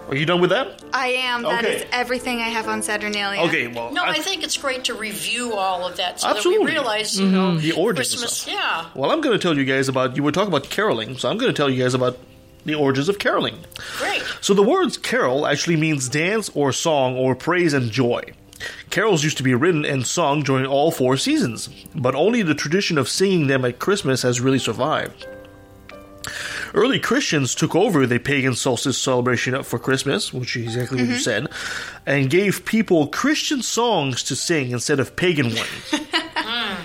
Are you done with that? I am. That is Okay. everything I have on Saturnalia. Okay, well, No, I- I think it's great to review all of that so Absolutely. that we realize, you know, mm-hmm. the origins of Christmas. stuff. Yeah. Well, I'm going to tell you guys about. You were talking about caroling, so I'm going to tell you guys about the origins of caroling. Great. So the words carol actually means dance or song or praise and joy. Carols used to be written and sung during all four seasons, but only the tradition of singing them at Christmas has really survived. Early Christians took over the pagan solstice celebration for Christmas, which is exactly what you mm-hmm. said, and gave people Christian songs to sing instead of pagan ones. Mm.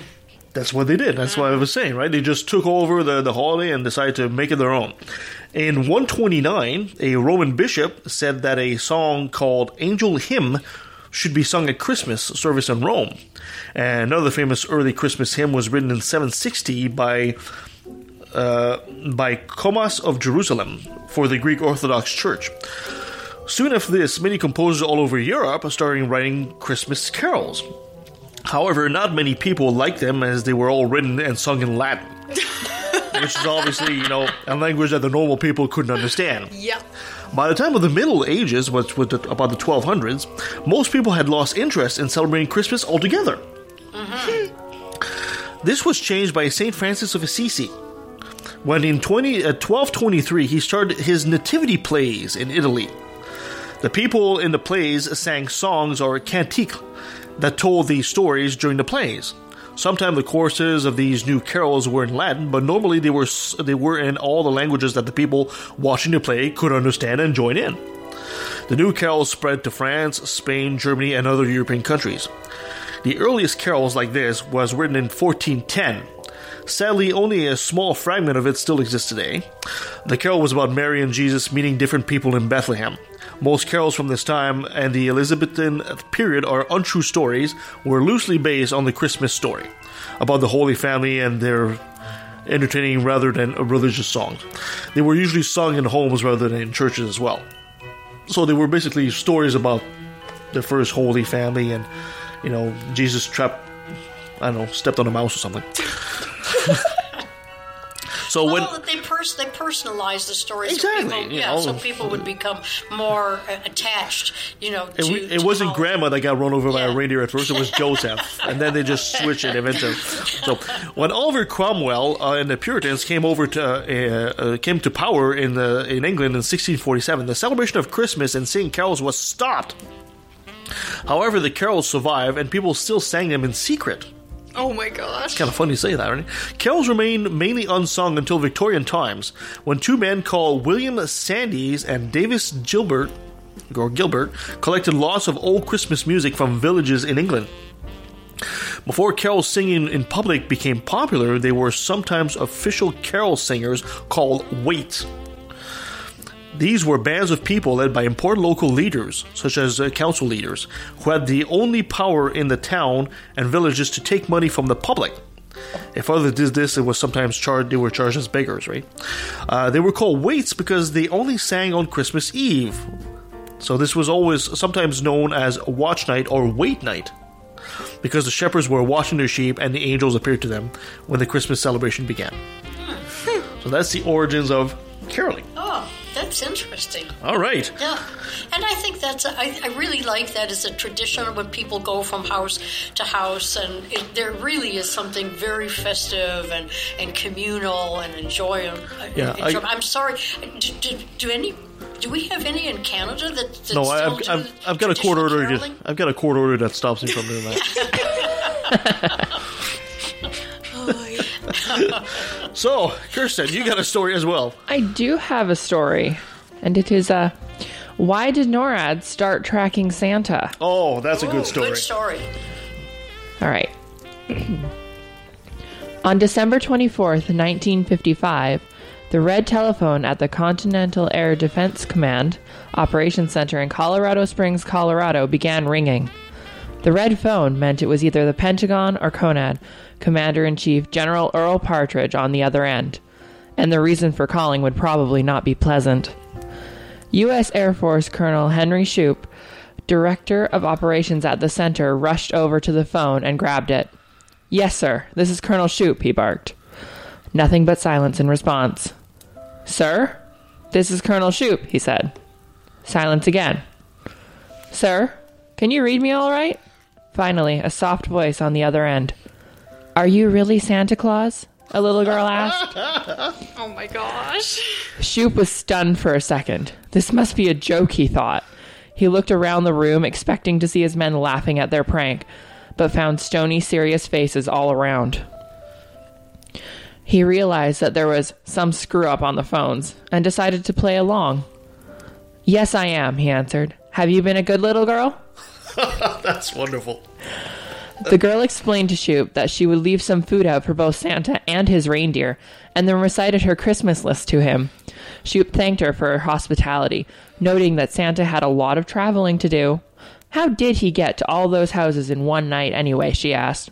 That's what they did. That's what I was saying, right? They just took over the, the holiday and decided to make it their own. In 129, a Roman bishop said that a song called Angel Hymn should be sung at Christmas service in Rome. And another famous early Christmas hymn was written in 760 by uh, by Comas of Jerusalem for the Greek Orthodox Church. Soon after this, many composers all over Europe started writing Christmas carols. However, not many people liked them as they were all written and sung in Latin, which is obviously, you know, a language that the normal people couldn't understand. Yep. By the time of the Middle Ages, which was the- about the 1200s, most people had lost interest in celebrating Christmas altogether. This was changed by St. Francis of Assisi. When in 20, uh, 1223 he started his nativity plays in Italy. The people in the plays sang songs or cantiques that told these stories during the plays. Sometimes the choruses of these new carols were in Latin, but normally they were they were in all the languages that the people watching the play could understand and join in. The new carols spread to France, Spain, Germany, and other European countries. The earliest carols like this was written in 1410. Sadly, only a small fragment of it still exists today. The carol was about Mary and Jesus meeting different people in Bethlehem. Most carols from this time and the Elizabethan period are untrue stories, were loosely based on the Christmas story about the Holy Family and their entertaining rather than religious songs. They were usually sung in homes rather than in churches as well. So they were basically stories about the first Holy Family and, you know, Jesus trapped, I don't know, stepped on a mouse or something. So when they pers- they personalize the story. Exactly, So people, you yeah, know. so people would become more uh, attached. You know, It, to, it wasn't how- grandma that got run over by a reindeer at first. It was Joseph, and then they just switched it eventually. So when Oliver Cromwell uh, and the Puritans came over to uh, uh, came to power in the, in England in 1647, the celebration of Christmas and singing carols was stopped. However, the carols survived, and people still sang them in secret. Oh my gosh. It's Kind of funny to say that, right? Carols remained mainly unsung until Victorian times, when two men called William Sandys and Davies Gilbert, or Gilbert, collected lots of old Christmas music from villages in England. Before carol singing in public became popular, they were sometimes official carol singers called waits. These were bands of people led by important local leaders, such as uh, council leaders, who had the only power in the town and villages to take money from the public. If others did this, it was sometimes charged. They were charged as beggars, right? Uh, they were called waits because they only sang on Christmas Eve. So this was always sometimes known as watch night or wait night, because the shepherds were watching their sheep and the angels appeared to them when the Christmas celebration began. So that's the origins of caroling. Oh, that's interesting. All right. Yeah, and I think that's a, I, I really like that as a tradition when people go from house to house, and it, there really is something very festive and, and communal and enjoy. Um, yeah, I- I, am sorry. Do, do, do any? Do we have any in Canada that, that No, I've, I've, I've got a court order. I've got a court order that stops me from doing that. so, Kirsten, you got a story as well. I do have a story, and it is uh, why did NORAD start tracking Santa? Oh, that's a good story. Good story. All right. On December 24th, 1955, the red telephone at the Continental Air Defense Command Operations Center in Colorado Springs, Colorado began ringing. The red phone meant it was either the Pentagon or CONAD, Commander in Chief General Earl Partridge on the other end, and the reason for calling would probably not be pleasant. U.S. Air Force Colonel Henry Shoup, Director of Operations at the center, rushed over to the phone and grabbed it. Yes, sir, this is Colonel Shoup, he barked. Nothing but silence in response. Sir? This is Colonel Shoup, he said. Silence again. Sir, can you read me all right? Finally, a soft voice on the other end. Are you really Santa Claus? A little girl asked. Oh my gosh. Shoup was stunned for a second. This must be a joke, he thought. He looked around the room, expecting to see his men laughing at their prank, but found stony, serious faces all around. He realized that there was some screw up on the phones and decided to play along. Yes, I am, he answered. Have you been a good little girl? That's wonderful. The girl explained to Shoup that she would leave some food out for both Santa and his reindeer, and then recited her Christmas list to him. Shoup thanked her for her hospitality, noting that Santa had a lot of traveling to do. How did he get to all those houses in one night anyway? she asked.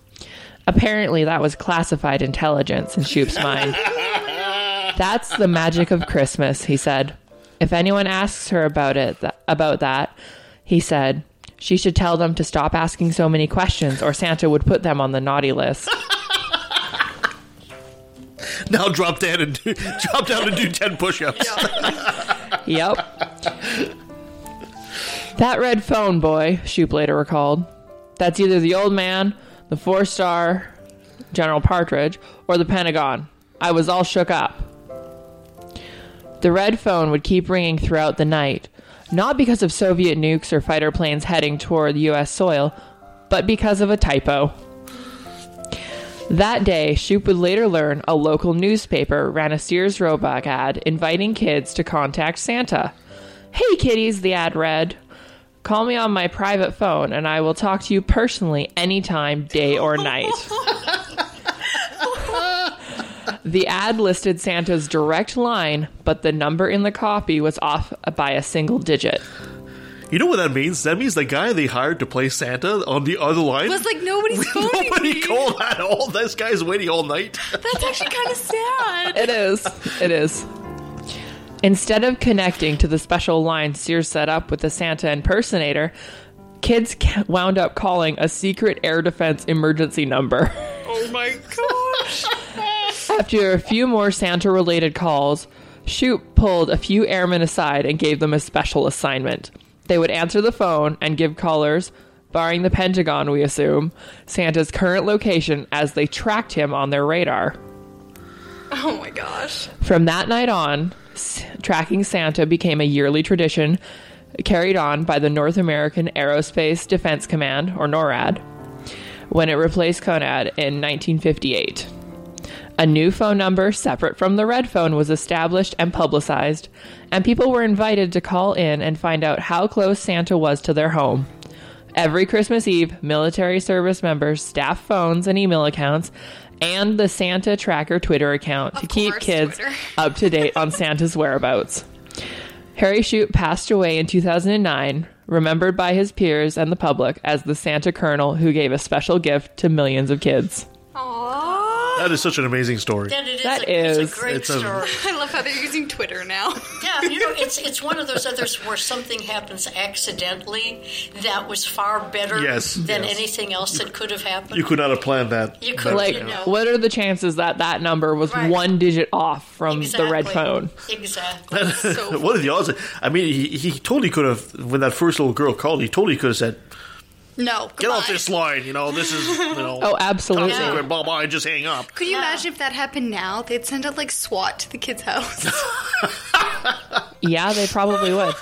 Apparently, that was classified intelligence in Shoup's mind. That's the magic of Christmas, he said. If anyone asks her about it, th- about that, he said, she should tell them to stop asking so many questions, or Santa would put them on the naughty list. Now drop down and do, drop down and do ten push-ups. Yep. That red phone, boy, Shoup later recalled. That's either the old man, the four star General Partridge, or the Pentagon. I was all shook up. The red phone would keep ringing throughout the night, not because of Soviet nukes or fighter planes heading toward U.S. soil, but because of a typo. That day, Shoup would later learn a local newspaper ran a Sears Roebuck ad inviting kids to contact Santa. Hey kiddies, the ad read. Call me on my private phone and I will talk to you personally anytime, day or night. the ad listed Santa's direct line, but the number in the copy was off by a single digit. You know what that means? That means the guy they hired to play Santa on the other line was like nobody's phoning nobody me. called at all. This guy's waiting all night. That's actually kind of sad. It is. It is. Instead of connecting to the special line Sears set up with the Santa impersonator, kids wound up calling a secret air defense emergency number. Oh my gosh. After a few more Santa related calls, Shoup pulled a few airmen aside and gave them a special assignment. They would answer the phone and give callers, barring the Pentagon, we assume, Santa's current location as they tracked him on their radar. Oh my gosh. From that night on, tracking Santa became a yearly tradition carried on by the North American Aerospace Defense Command, or NORAD, when it replaced CONAD in 1958. A new phone number separate from the red phone was established and publicized, and people were invited to call in and find out how close Santa was to their home. Every Christmas Eve, military service members staff phones and email accounts and the Santa Tracker Twitter account to keep course, kids Twitter. up to date on Santa's whereabouts. Harry Shute passed away in 2009, remembered by his peers and the public as the Santa Colonel who gave a special gift to millions of kids. That is such an amazing story. That it is. That a, is- It's a great It's a- story. I love how they're using Twitter now. Yeah, you know, it's it's one of those others where something happens accidentally that was far better Yes, than yes. anything else that could have happened. You could not have planned that. You could, Like, you know. what are the chances that that number was Right. one digit off from the red phone? Exactly. what are the odds? I mean, he, he totally could have, when that first little girl called, he totally could have said, No, Get goodbye. off this line, you know, this is, you know. Oh, absolutely. top secret, blah, blah, and just hang up. Could you imagine if that happened now? They'd send out like SWAT to the kid's house. Yeah, they probably would.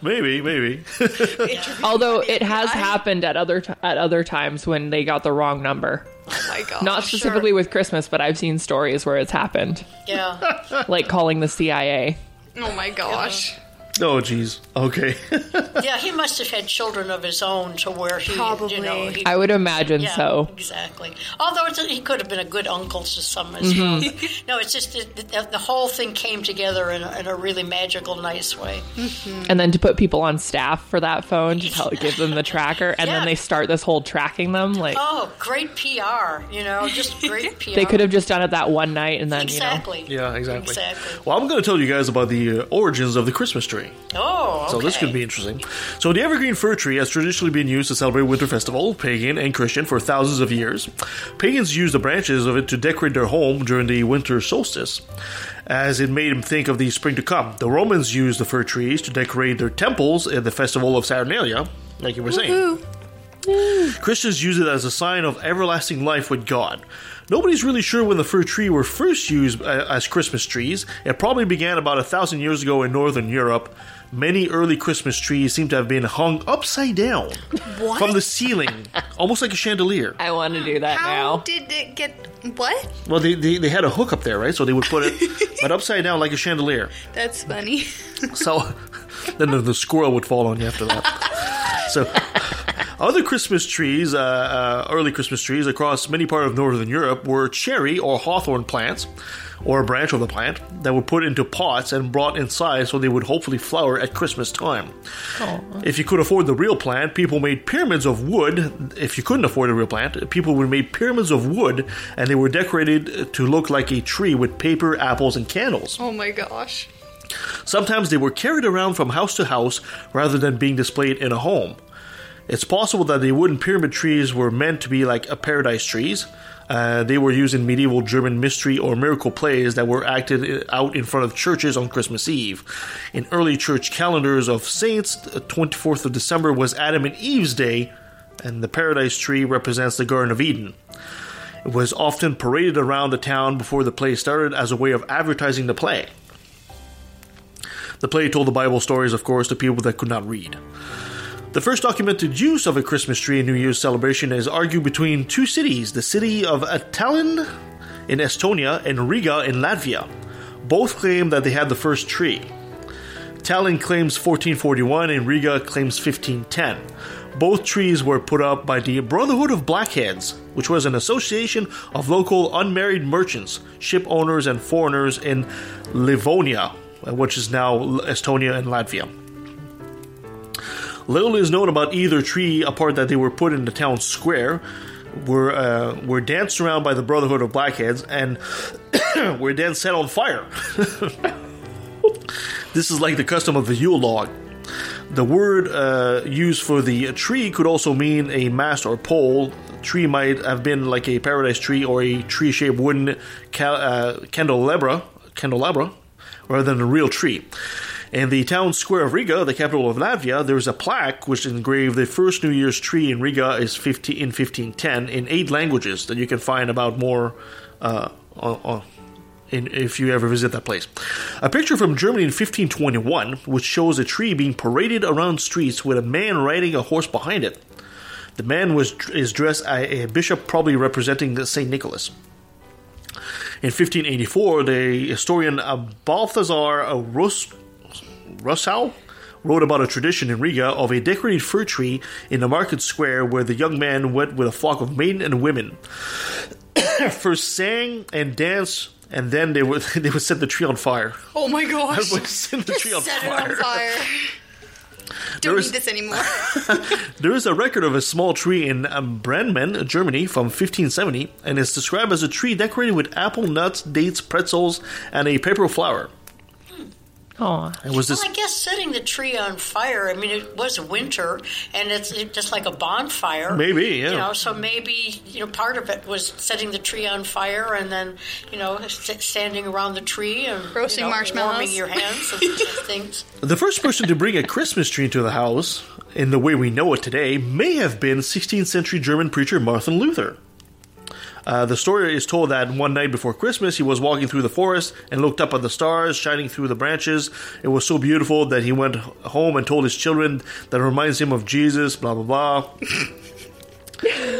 Maybe, maybe. Although it has happened at other t- at other times when they got the wrong number. oh my god. Not specifically with Christmas, but I've seen stories where it's happened, Yeah. like calling the CIA. Oh my gosh. Oh, jeez. Okay. Yeah, he must have had children of his own to where he, you know, Probably. he, I would imagine yeah, so. Exactly. Although it's, he could have been a good uncle to some as Mm-hmm. well. no, it's just that the, the whole thing came together in a, in a really magical, nice way. And then to put people on staff for that phone to tell give them the tracker, and Yeah. then they start this whole tracking them. Like Oh, great PR! You know, just great PR. they could have just done it that one night, and then exactly. yeah, exactly. Exactly. Well, I'm going to tell you guys about the uh, origins of the Christmas tree. Oh, okay. So this could be interesting. So the evergreen fir tree has traditionally been used to celebrate winter festival, pagan and Christian, for thousands of years. Pagans used the branches of it to decorate their home during the winter solstice. as it made them think of the spring to come. The Romans used the fir trees to decorate their temples in the festival of Saturnalia, like you were saying. Christians use it as a sign of everlasting life with God. Nobody's really sure when the fir tree were first used uh, as Christmas trees. It probably began about a thousand years ago in northern Europe. Many early Christmas trees seem to have been hung upside down What? from the ceiling, almost like a chandelier. I want to do that How now. did it get what? Well, they, they, they had a hook up there, right? So they would put it, but upside down like a chandelier. That's funny. So then the, the squirrel would fall on you after that. So other Christmas trees, uh, uh, early Christmas trees across many parts of northern Europe were cherry or hawthorn plants, or a branch of the plant that were put into pots and brought inside so they would hopefully flower at Christmas time. If you could afford the real plant, people made pyramids of wood. If you couldn't afford a real plant, people would make pyramids of wood and they were decorated to look like a tree with paper, apples, and candles. oh my gosh. Sometimes they were carried around from house to house rather than being displayed in a home. It's possible that the wooden pyramid trees were meant to be like a paradise trees. Uh, they were used in medieval German mystery or miracle plays that were acted out in front of churches on Christmas Eve. In early church calendars of saints, the 24th of December was Adam and Eve's day, and the paradise tree represents the Garden of Eden. It was often paraded around the town before the play started as a way of advertising the play. The play told the Bible stories, of course, to people that could not read. The first documented use of a Christmas tree in New Year's celebration is argued between two cities the city of Tallinn in Estonia and Riga in Latvia. Both claim that they had the first tree. Tallinn claims 1441 and Riga claims 1510. Both trees were put up by the Brotherhood of Blackheads, which was an association of local unmarried merchants, ship owners, and foreigners in Livonia, which is now Estonia and Latvia. Little is known about either tree apart that they were put in the town square, were uh, were danced around by the Brotherhood of Blackheads, and were then set on fire. this is like the custom of the Yule log. The word uh, used for the tree could also mean a mast or pole. Tree might have been like a paradise tree or a tree-shaped wooden ca- uh, candelabra, candelabra, rather than a real tree. In the town square of Riga, the capital of Latvia, there is a plaque which engraved the first New Year's tree in Riga is 50, in 1510 in eight languages that you can find about more uh, on, on, in, if you ever visit that place. A picture from Germany in 1521, which shows a tree being paraded around streets with a man riding a horse behind it. The man was is dressed as a bishop, probably representing Saint Nicholas. In 1584, the historian uh, Balthazar uh, Rus- Russell wrote about a tradition in Riga of a decorated fir tree in the market square where the young man went with a flock of maiden and women. First sang and danced, and then they would they would set the tree on fire. Oh my gosh. Would set the tree on Set fire. it on fire. Don't is- need this anymore. There is a record of a small tree in um, Brandman, Germany, from 1570, and it's described as a tree decorated with apple, nuts, dates, pretzels, and a paper flower. Oh, it was this. Well, I guess setting the tree on fire. I mean, it was winter, and it's just like a bonfire. Maybe, yeah. You know, so maybe you know part of it was setting the tree on fire, and then you know standing around the tree and Roasting you know, marshmallows. warming your hands and things. The first person to bring a Christmas tree into the house, in the way we know it today, may have been 16th century German preacher Martin Luther. Uh, the story is told that one night before Christmas, he was walking through the forest and looked up at the stars shining through the branches. It was so beautiful that he went home and told his children that it reminds him of Jesus, blah, blah, blah.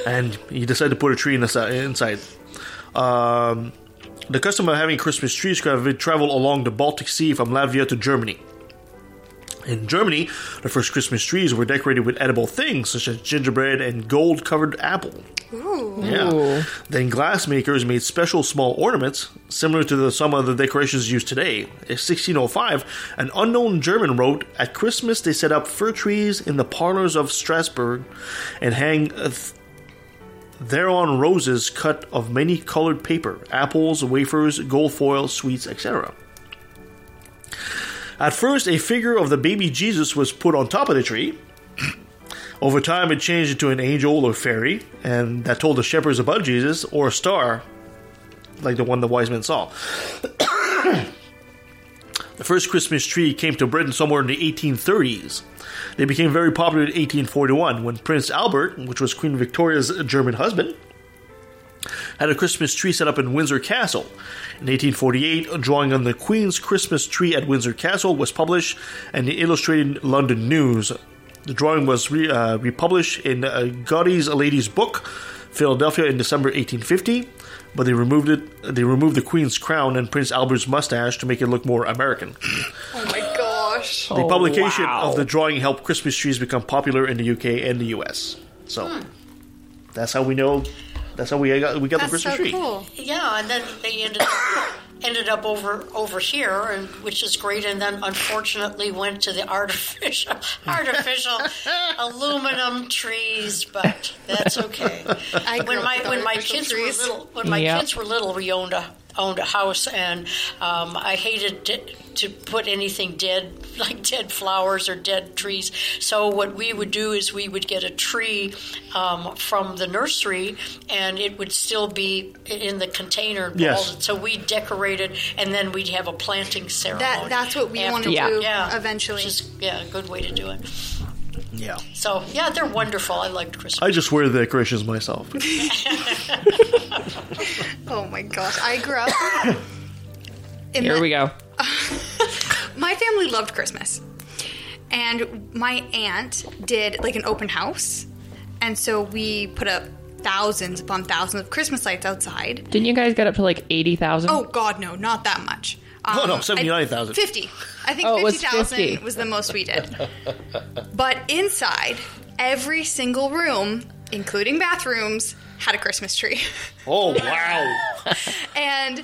and he decided to put a tree in the, inside. Um, the custom of having Christmas trees traveled along the Baltic Sea from Latvia to Germany. In Germany, the first Christmas trees were decorated with edible things such as gingerbread and gold covered apple. Ooh. Yeah. Then glassmakers made special small ornaments similar to the, some of the decorations used today. In 1605, an unknown German wrote, "At Christmas they set up fir trees in the parlors of Strasbourg and hang th- thereon roses cut of many colored paper, apples, wafers, gold foil, sweets, etc." At first, a figure of the baby Jesus was put on top of the tree. Over time, it changed into an angel or fairy, and that told the shepherds about Jesus, or a star, like the one the wise men saw. The first Christmas tree came to Britain somewhere in the 1830s. They became very popular in 1841 when Prince Albert, which was Queen Victoria's German husband, had a Christmas tree set up in Windsor Castle. In 1848, a drawing on the Queen's Christmas tree at Windsor Castle was published in the Illustrated London News. The drawing was re- uh, republished in uh, Godey's Lady's Book, Philadelphia, in December 1850. But they removed it. They removed the Queen's crown and Prince Albert's mustache to make it look more American. Oh my gosh. The Oh, publication wow. of the drawing helped Christmas trees become popular in the UK and the US. So that's how we know. That's how we got we got the Christmas so tree. cool. Yeah, and then they ended up, ended up over over here, and which is great. And then unfortunately went to the artificial artificial aluminum trees, but that's okay. I when my when my kids trees. were little, when my Yep. kids were little, we owned a owned a house, and um, I hated to, to put anything dead like dead flowers or dead trees. So what we would do is we would get a tree um, from the nursery, and it would still be in the container. Yes. So we decorated, and then we'd have a planting ceremony. That that's what we want to after- do Yeah. eventually. Which is, yeah, a good way to do it. Yeah, So yeah, they're wonderful. I liked Christmas. I just wear the decorations myself. oh my gosh. I grew up in Here the- we go. my family loved Christmas. And my aunt did like an open house. And so we put up thousands upon thousands of Christmas lights outside. Didn't you guys get up to like 80,000? Oh God, no, not that much. Oh, no, um, 79,000. Fifty. I think Oh, it was fifty thousand was the most we did. But inside, every single room, including bathrooms, had a Christmas tree, Oh wow! and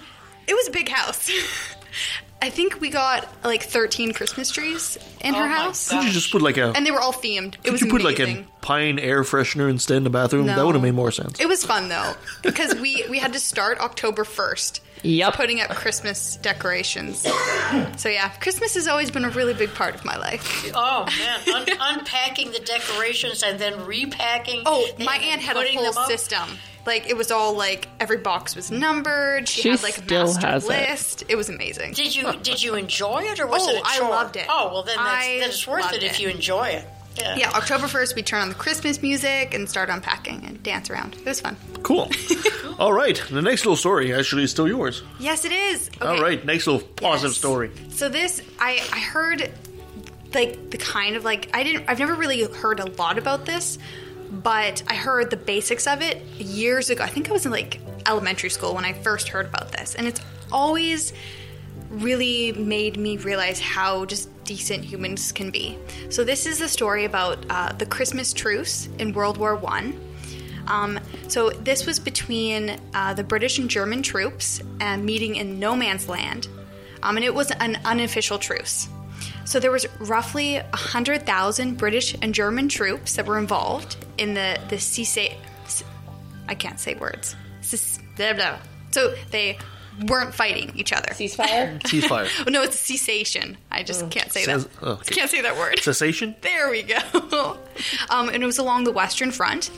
it was a big house. I think we got like thirteen Christmas trees in Oh her house, Could you just put like a? and they were all themed. It Could was you put like a pine air freshener instead in the bathroom? That would have made more sense. It was fun though because we we had to start October first. Yep. Putting up Christmas decorations. so yeah, Christmas has always been a really big part of my life. Oh man, Un- unpacking the decorations and then repacking. Oh, my aunt had a putting whole them up. system. Like it was all like every box was numbered. She, She had like a master has it. list. It. was amazing. Did you did you enjoy it or was Oh, it a I chore? loved it. Oh well, then that's, I then it's worth loved it, if you enjoy it. Yeah. Yeah, October first, we turn on the Christmas music and start unpacking and dance around. It was fun. Cool. All right, the next little story actually is still yours. Yes, it is. Okay. All right, next little positive Yes. story. So this, I I heard like the kind of like I didn't I've never really heard a lot about this, but I heard the basics of it years ago. I think I was in like elementary school when I first heard about this, and it's always really made me realize how just decent humans can be. So this is a story about uh, the Christmas truce in World War One. Um, so this was between uh, the British and German troops uh, meeting in no man's land, um, and it was an unofficial truce. So there was roughly hundred thousand British and German troops that were involved in the the CSA. I can't say words. Cis- blah, blah. So they weren't fighting each other. Ceasefire? Ceasefire. Oh, no, it's a cessation. I just can't say Says- that. oh, okay. Can't say that word. Cessation. There we go. um, and it was along the Western Front.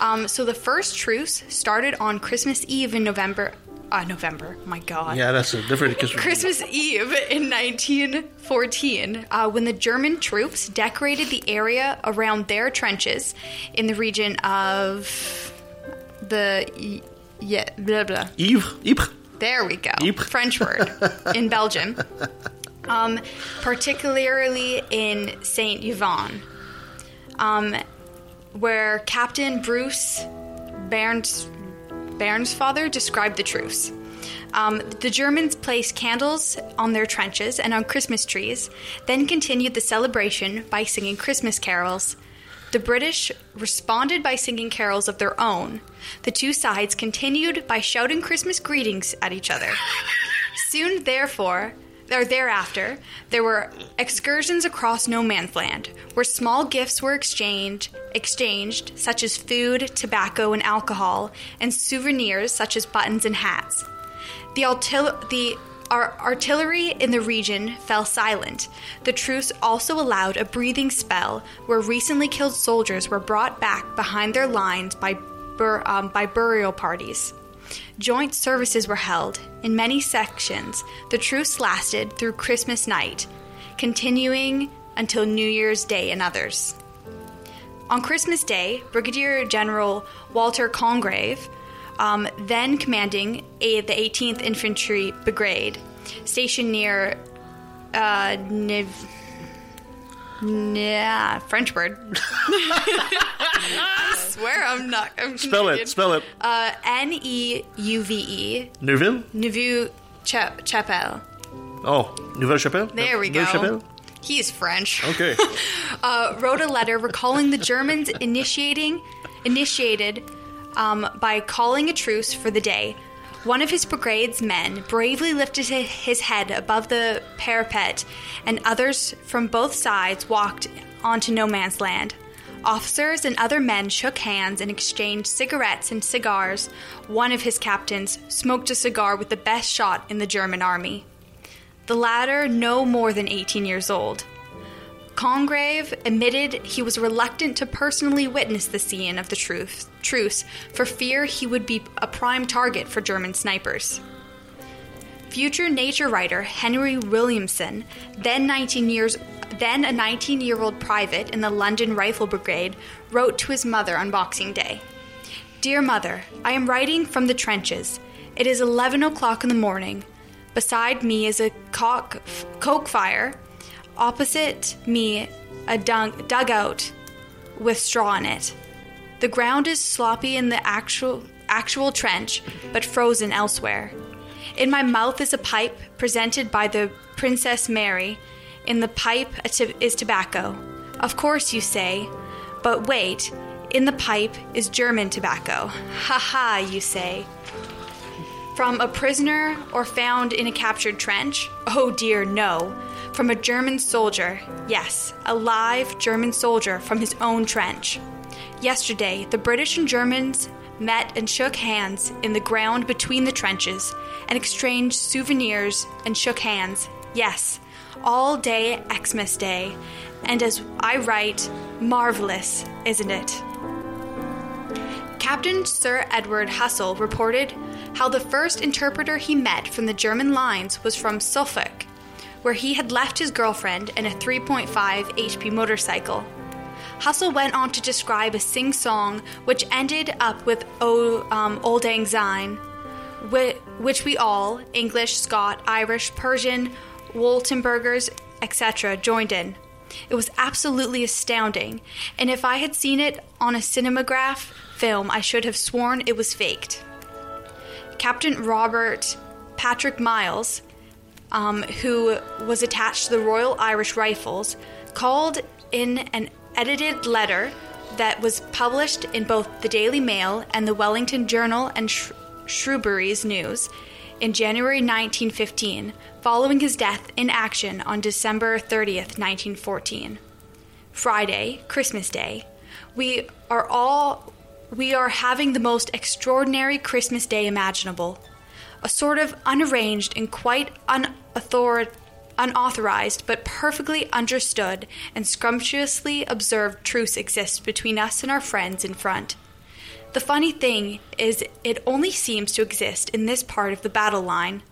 Um, so the first truce started on Christmas Eve in November. Uh, November. My God. Yeah, that's a different Christmas. Christmas Eve in 1914, uh, when the German troops decorated the area around their trenches in the region of the yeah blah blah. Eve. Ypres. There we go. French word in Belgium. Um, particularly in Saint Yvon, um, where Captain Bruce Bairns Bairnsfather described the truce. Um, the Germans placed candles on their trenches and on Christmas trees, then continued the celebration by singing Christmas carols. The British responded by singing carols of their own. The two sides continued by shouting Christmas greetings at each other. Soon, therefore, or thereafter, there were excursions across no man's land, where small gifts were exchanged, exchanged, such as food, tobacco, and alcohol, and souvenirs such as buttons and hats. The, the our artillery in the region fell silent. The truce also allowed a breathing spell where recently killed soldiers were brought back behind their lines by, bur- um, by burial parties. Joint services were held in many sections. The truce lasted through Christmas night, continuing until New Year's Day in others. On Christmas Day, Brigadier General Walter Congreve, um, then commanding a, the 18th Infantry Brigade, stationed near uh, Niv. Yeah, French word. I swear I'm not. I'm Spell it. Spell it. Uh, N e u v e. Neuville? Nouveau Cha- Chapelle. Oh, Nouvelle Chapelle? There we Nouvelle go. Chapelle? He is French. Okay. uh, wrote a letter recalling the Germans initiating initiated um, by calling a truce for the day. One of his brigade's men bravely lifted his head above the parapet, and others from both sides walked onto no man's land. Officers and other men shook hands and exchanged cigarettes and cigars. One of his captains smoked a cigar with the best shot in the German army. The latter no more than 18 years old. Congreve admitted he was reluctant to personally witness the scene of the truce, truce for fear he would be a prime target for German snipers. Future nature writer Henry Williamson, then 19 years then a 19-year-old private in the London Rifle Brigade, wrote to his mother on Boxing Day. Dear mother, I am writing from the trenches. It is 11 o'clock in the morning. Beside me is a coke fire. Opposite me, a dung, dugout with straw in it. The ground is sloppy in the actual actual trench, but frozen elsewhere. In my mouth is a pipe presented by the Princess Mary. In the pipe is tobacco. Of course, you say, but wait. In the pipe is German tobacco. Ha ha, you say. From a prisoner or found in a captured trench? Oh dear, no. From a German soldier. Yes, a live German soldier from his own trench. Yesterday, the British and Germans met and shook hands in the ground between the trenches and exchanged souvenirs and shook hands. Yes, all day Xmas Day. And as I write, marvelous, isn't it? Captain Sir Edward Hussell reported how the first interpreter he met from the German lines was from Suffolk, where he had left his girlfriend and a 3.5 HP motorcycle. Hussell went on to describe a sing song which ended up with O um, Auld Lang Syne, which we all, English, Scot, Irish, Prussian, Württembergers, etc., joined in. It was absolutely astounding, and if I had seen it on a cinematograph film, I should have sworn it was faked. Captain Robert Patrick Miles, um, who was attached to the Royal Irish Rifles, called in an edited letter that was published in both the Daily Mail and the Wellington Journal and Sh- Shrewsbury's News in January 1915, following his death in action on December 30th, 1914. Friday, Christmas Day, we are all we are having the most extraordinary Christmas Day imaginable. A sort of unarranged and quite unauthor- unauthorized but perfectly understood and scrumptiously observed truce exists between us and our friends in front. The funny thing is, it only seems to exist in this part of the battle line.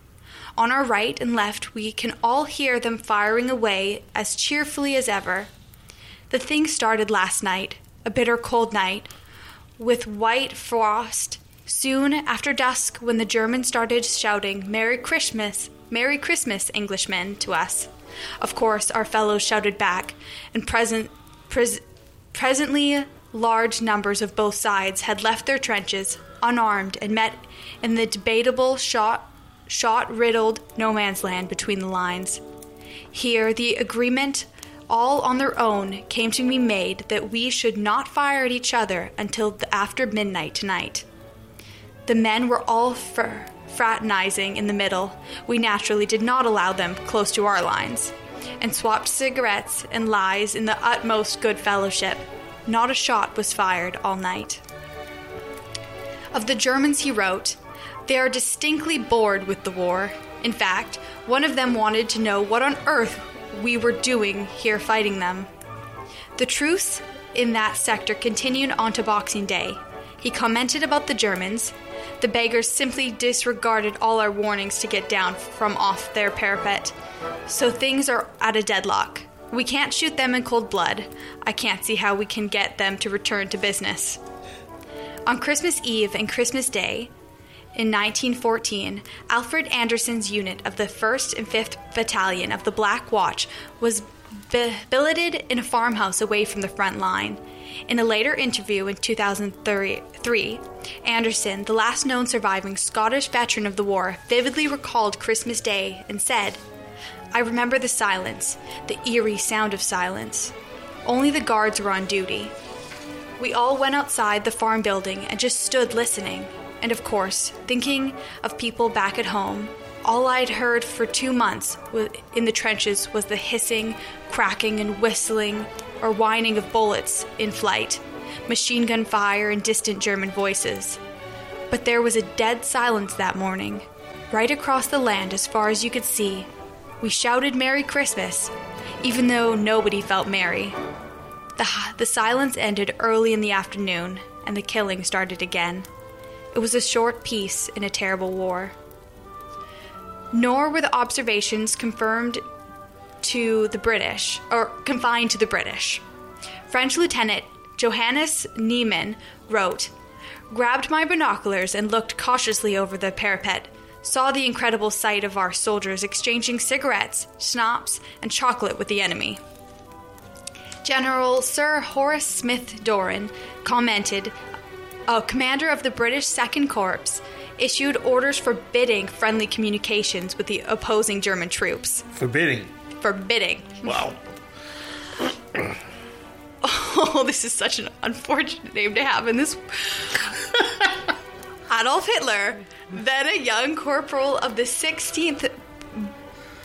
On our right and left, we can all hear them firing away as cheerfully as ever. The thing started last night, a bitter cold night, with white frost. Soon after dusk, when the Germans started shouting, Merry Christmas, Merry Christmas, Englishmen, to us. Of course, our fellows shouted back, and present, pres- presently large numbers of both sides had left their trenches, unarmed, and met in the debatable shot shot riddled no man's land between the lines. Here, the agreement, all on their own, came to be made that we should not fire at each other until after midnight tonight. The men were all fr- fraternizing in the middle. We naturally did not allow them close to our lines, and swapped cigarettes and lies in the utmost good fellowship. Not a shot was fired all night. Of the Germans, he wrote, They are distinctly bored with the war. In fact, one of them wanted to know what on earth we were doing here fighting them. The truce in that sector continued on to Boxing Day. He commented about the Germans. The beggars simply disregarded all our warnings to get down from off their parapet. So things are at a deadlock. We can't shoot them in cold blood. I can't see how we can get them to return to business. On Christmas Eve and Christmas Day, in 1914, Alfred Anderson's unit of the 1st and 5th Battalion of the Black Watch was billeted in a farmhouse away from the front line. In a later interview in 2003, Anderson, the last known surviving Scottish veteran of the war, vividly recalled Christmas Day and said, I remember the silence, the eerie sound of silence. Only the guards were on duty. We all went outside the farm building and just stood listening. And of course, thinking of people back at home, all I'd heard for two months in the trenches was the hissing, cracking, and whistling or whining of bullets in flight, machine gun fire, and distant German voices. But there was a dead silence that morning. Right across the land, as far as you could see, we shouted Merry Christmas, even though nobody felt merry. The, the silence ended early in the afternoon, and the killing started again. It was a short peace in a terrible war. Nor were the observations confirmed to the British, or confined to the British. French Lieutenant Johannes Niemann wrote, Grabbed my binoculars and looked cautiously over the parapet. Saw the incredible sight of our soldiers exchanging cigarettes, schnapps, and chocolate with the enemy. General Sir Horace Smith-Dorrien commented, a commander of the British Second Corps issued orders forbidding friendly communications with the opposing German troops. Forbidding. Forbidding. Wow. Oh, this is such an unfortunate name to have in this. Adolf Hitler, then a young corporal of the 16th.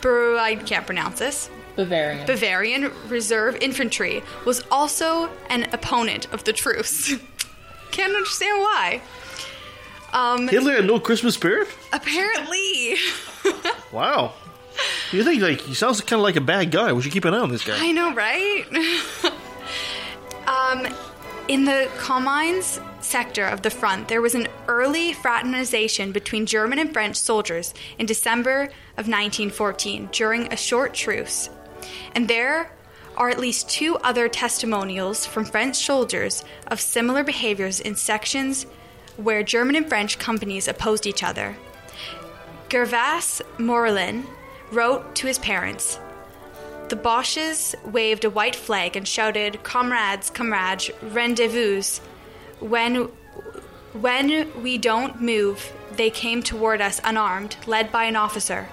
Bur- I can't pronounce this. Bavarian. Bavarian Reserve Infantry was also an opponent of the truce. Can't understand why. Um, Hitler had no Christmas spirit? apparently, Wow. You think like he sounds kind of like a bad guy? We should keep an eye on this guy. I know, right? um, in the Comines sector of the front, there was an early fraternization between German and French soldiers in December of 1914 during a short truce. And there are at least two other testimonials from French soldiers of similar behaviors in sections where German and French companies opposed each other. Gervais Morlin wrote to his parents The Boches waved a white flag and shouted, Comrades, comrades, rendezvous. When, when we don't move, they came toward us unarmed, led by an officer.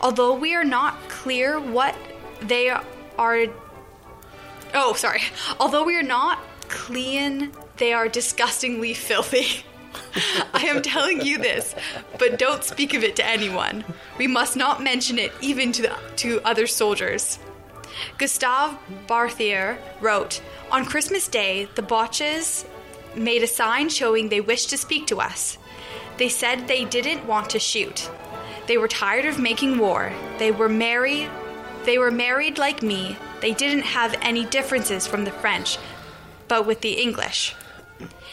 Although we are not clear what they are. Oh, sorry. Although we are not clean, they are disgustingly filthy. I am telling you this, but don't speak of it to anyone. We must not mention it even to, the, to other soldiers. Gustave Berthier wrote On Christmas Day, the Boches made a sign showing they wished to speak to us. They said they didn't want to shoot. They were tired of making war. They were merry. They were married like me. They didn't have any differences from the French, but with the English.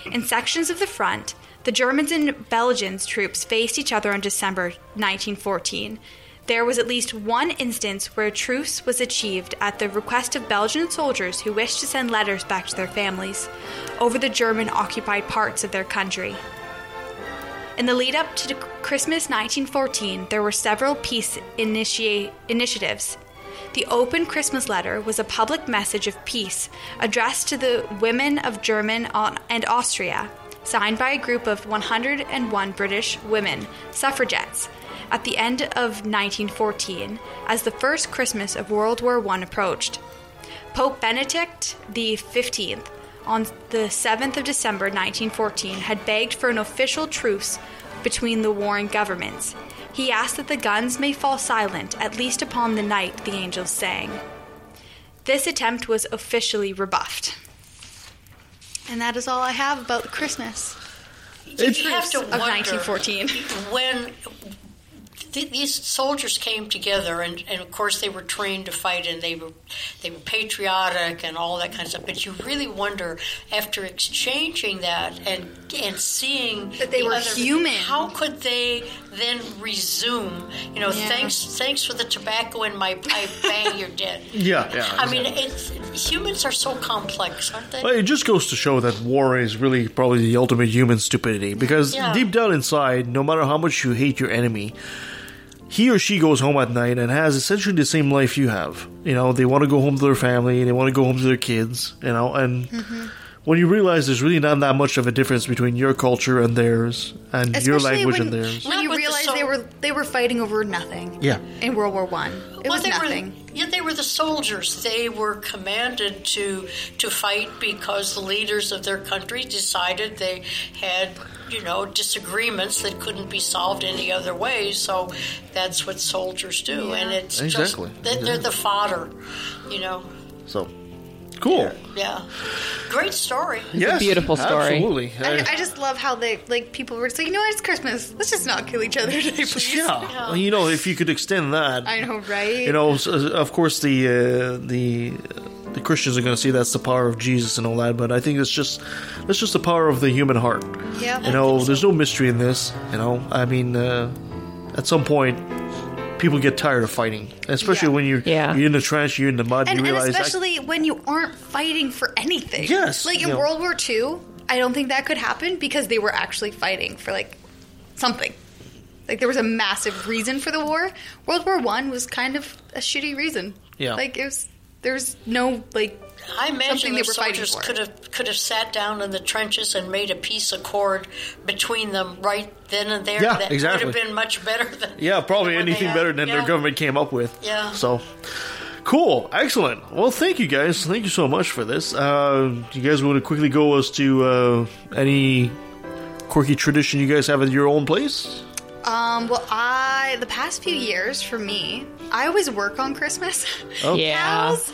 In sections of the front, the Germans and Belgians troops faced each other on December 1914. There was at least one instance where a truce was achieved at the request of Belgian soldiers who wished to send letters back to their families over the German occupied parts of their country. In the lead up to Christmas 1914, there were several peace initia- initiatives. The Open Christmas Letter was a public message of peace addressed to the women of German uh, and Austria, signed by a group of 101 British women suffragettes at the end of 1914 as the first Christmas of World War I approached. Pope Benedict XV, on the 7th of December 1914, had begged for an official truce between the warring governments. He asked that the guns may fall silent, at least upon the night the angels sang. This attempt was officially rebuffed. And that is all I have about Christmas. you have to of wonder 1914. when th- these soldiers came together, and, and of course they were trained to fight, and they were they were patriotic and all that kind of stuff. But you really wonder after exchanging that and and seeing That they the were other- human. how could they then resume? You know, Yeah. thanks thanks for the tobacco in my pipe. Bang, you're dead. Yeah, yeah. I mean, it's, humans are so complex, aren't they? Well, it just goes to show that war is really probably the ultimate human stupidity. Because Yeah. deep down inside, no matter how much you hate your enemy, he or she goes home at night and has essentially the same life you have. You know, they want to go home to their family, they want to go home to their kids, you know, and Mm-hmm. When you realize there's really not that much of a difference between your culture and theirs, and your Especially language when, and theirs. when you Not with the realize sol- they were they were fighting over nothing. Yeah. In World War One, it well, was they nothing. Were, yeah, they were the soldiers. They were commanded to to fight because the leaders of their country decided they had, you know, disagreements that couldn't be solved any other way. So that's what soldiers do, and it's Exactly. just they- they're the fodder, you know. So, cool. Yeah, great story. Yes, beautiful story. Absolutely. I, Uh, I just love how they like people were just like, you know what, it's Christmas. Let's just not kill each other today, please. yeah. Well, you know, if you could extend that. I know, right? You know, of course, the uh, the the Christians are going to see that's the power of Jesus and all that, but I think it's just that's just the power of the human heart. Yeah. You know, there's no mystery in this. You know, I mean, uh, at some point, people get tired of fighting, especially Yeah. when you're Yeah. you're in the trench, you're in the mud, and, you and realize. I- especially when you aren't fighting for anything. Yes, Like in know. World War II, I don't think that could happen because they were actually fighting for like something. Like there was a massive reason for the war. World War One was kind of a shitty reason. Yeah. Like it was. There's no like. I imagine the they were fighting soldiers could have could have sat down in the trenches and made a peace accord between them right then and there. Yeah, that exactly. would have been much better than yeah, probably than anything better than their government came up with. Yeah. So. Cool, excellent. Well, thank you guys. Thank you so much for this. Uh, do you guys want to quickly go as to uh, any quirky tradition you guys have at your own place? Um. Well, I the past few years for me, I always work on Christmas. Oh. Yeah. Cows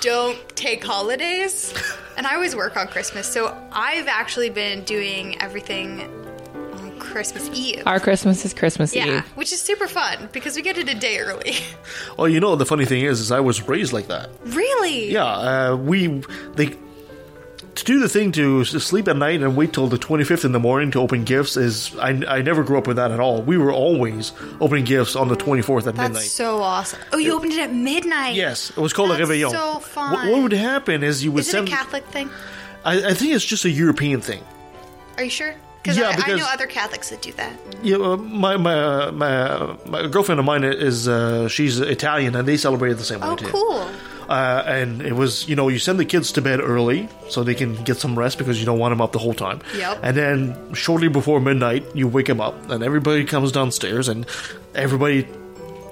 don't take holidays, and I always work on Christmas. So I've actually been doing everything on Christmas Eve. Our Christmas is Christmas yeah, Eve. which is super fun because we get it a day early. Well, you know the funny thing is, is I was raised like that. really? Yeah, uh, we they to do the thing to sleep at night and wait till the twenty fifth in the morning to open gifts is I, I never grew up with that at all. We were always opening gifts on the twenty fourth at That's midnight. so awesome. Oh, you opened it at midnight. Yes, it was called a réveillon. so fun. What, what would happen is you would Is it send. a Catholic thing? I, I think it's just a European thing. Are you sure? Yeah, I, I know other Catholics that do that. Yeah, uh, my my my my girlfriend of mine is uh, she's Italian and they celebrate it the same way too. Oh, cool. Uh, and it was you know you send the kids to bed early so they can get some rest because you don't want them up the whole time. Yep. And then shortly before midnight you wake them up and everybody comes downstairs and everybody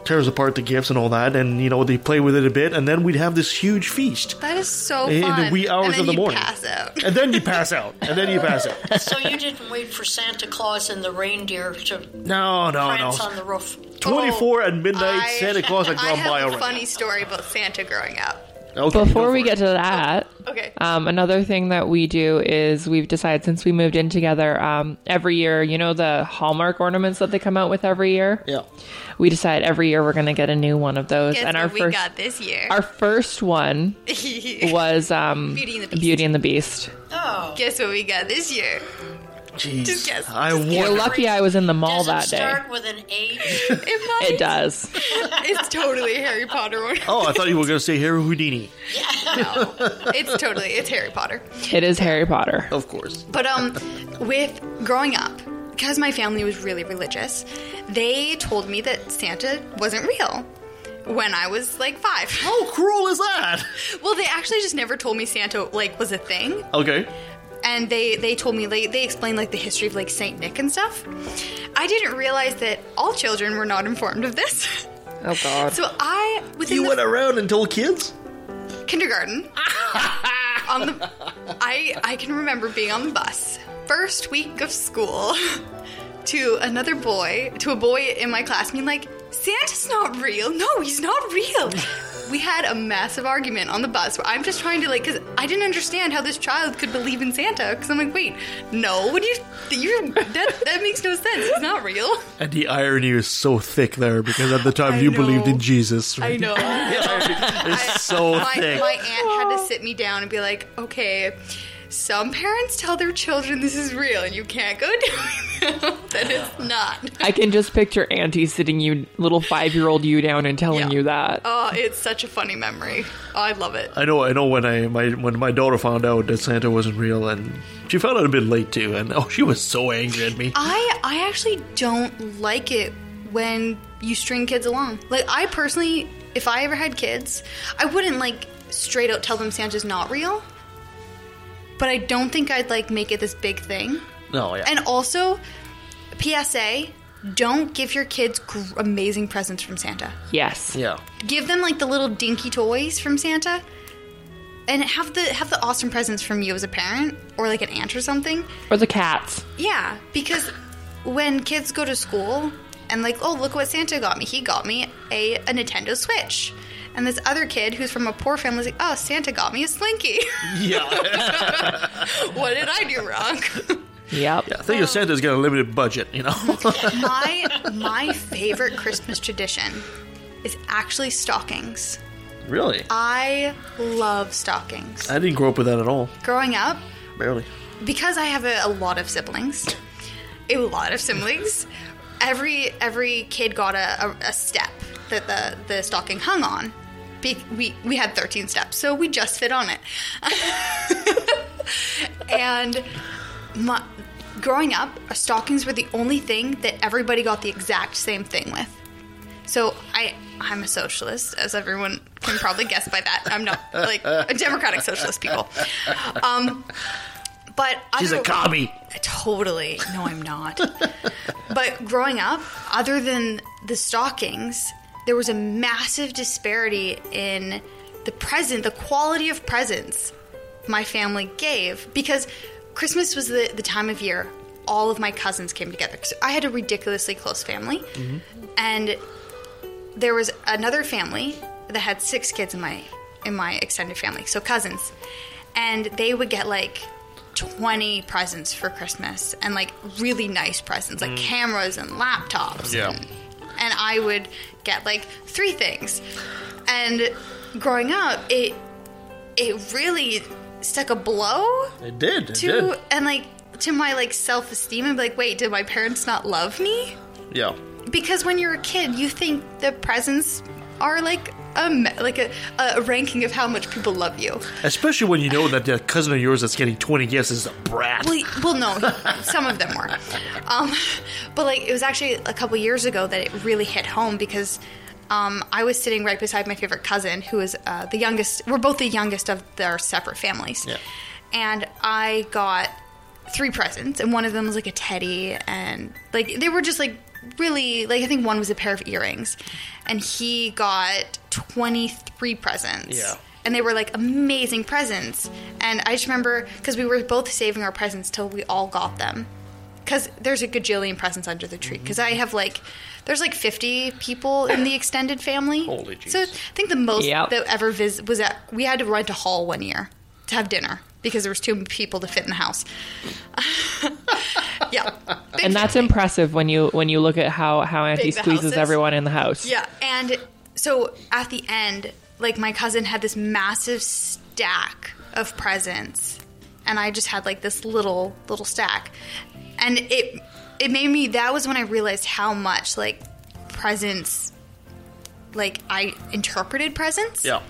tears apart the gifts and all that and you know they play with it a bit and then we'd have this huge feast. That is so In the wee hours of the morning. pass out. And then you pass out. And then you pass out. So you didn't wait for Santa Claus and the reindeer to No, no, prance no. on the roof. 24 at midnight, I- Santa Claus had I gone have by a already. funny story about Santa growing up. Okay, Before we for get to that, Okay. um, another thing that we do is we've decided since we moved in together, um, every year, you know, the Hallmark ornaments that they come out with every year? Yeah. We decide every year we're going to get a new one of those. Guess and what our we first, got this year? our first one was um, Beauty and the Beast. Beauty and the Beast. Oh, Guess what we got this year? Jeez. Just guess. I Just You're lucky I was in the mall does that it day. start with an H? It might. It does. It's totally Harry Potter one. Oh, I thought you were going to say Harry Houdini. No, it's totally it's Harry Potter. It is Harry Potter. Of course. But um, with growing up, because my family was really religious, they told me that Santa wasn't real when I was like five. How cruel is that? Well, they actually just never told me Santa like was a thing, Okay. And they they told me like they explained like the history of like Saint Nick and stuff. I didn't realize that all children were not informed of this. Oh, God. So I within You the went around and told kids? kindergarten on the I I can remember being on the bus first week of school to another boy to a boy in my class being like Santa's not real. No, he's not real. We had a massive argument on the bus where I'm just trying to like, because I didn't understand how this child could believe in Santa. Because I'm like, wait, no, what do you? You that that makes no sense. It's not real. And the irony is so thick there because at the time I you know. believed in Jesus. I know. It's so my, thick. my aunt had to sit me down and be like, okay, some parents tell their children this is real and you can't go doing them that it's not. I can just picture Auntie sitting you, little five year old you down and telling Yeah. you that. Oh, it's such a funny memory. Oh, I love it. I know, I know. When I my when my daughter found out that Santa wasn't real, and she found out a bit late too, and oh, she was so angry at me. I I actually don't like it when you string kids along. Like I personally, if I ever had kids, I wouldn't like straight out tell them Santa's not real. But I don't think I'd like make it this big thing. No, yeah. And also, PSA: don't give your kids gr- amazing presents from Santa. Yes. Yeah. Give them like the little dinky toys from Santa, and have the have the awesome presents from you as a parent or like an aunt or something. Or the cats. Yeah, because when kids go to school and like, oh, look what Santa got me. He got me a, a Nintendo Switch. And this other kid who's from a poor family is like, oh, Santa got me a Slinky. Yeah. what did I do wrong? Yep. I think your Santa's got a limited budget, you know. my my favorite Christmas tradition is actually stockings. really? I love stockings. I didn't grow up with that at all. Growing up, Barely. because I have a, a lot of siblings, a lot of siblings. Every every kid got a, a, a step that the the stocking hung on. Be, we we had thirteen steps, so we just fit on it. and my, growing up, stockings were the only thing that everybody got the exact same thing with. So I I'm a socialist, as everyone can probably guess by that. I'm not like a democratic socialist people. Um, but She's a other- commie. Totally. No, I'm not. but growing up, other than the stockings, there was a massive disparity in the present, the quality of presents my family gave because Christmas was the, the time of year all of my cousins came together. 'Cause I had a ridiculously close family. Mm-hmm. And there was another family that had six kids in my in my extended family, so cousins, and they would get like 20 presents for Christmas and like really nice presents like mm. cameras and laptops. Yeah. And, and I would get like three things. And growing up, it it really stuck a blow It did. It to did. and like to my like self-esteem and be like, wait, did my parents not love me? Yeah. Because when you're a kid, you think the presents are like a like a, a ranking of how much people love you. Especially when you know that the cousin of yours that's getting 20 gifts is a brat. Well, well, no, some of them were, um, but like it was actually a couple years ago that it really hit home because um, I was sitting right beside my favorite cousin, who is uh, the youngest. We're both the youngest of their separate families, Yeah. and I got three presents, and one of them was like a teddy, and like they were just like really like I think one was a pair of earrings, and he got twenty three presents. Yeah. And they were like amazing presents. And I just remember because we were both saving our presents till we all got them. Because there's a gajillion presents under the tree. Because I have like, there's like 50 people in the extended family. Holy So I think the most Yep. that ever vis- was at, we had to rent a hall one year to have dinner because there was too many people to fit in the house. yeah. Big And that's family. impressive when you when you look at how how Auntie Big squeezes everyone in the house. Yeah, and so at the end, like my cousin had this massive stack of presents, and I just had like this little little stack, and it it made me. That was when I realized how much like presents, like I interpreted presents, Yeah.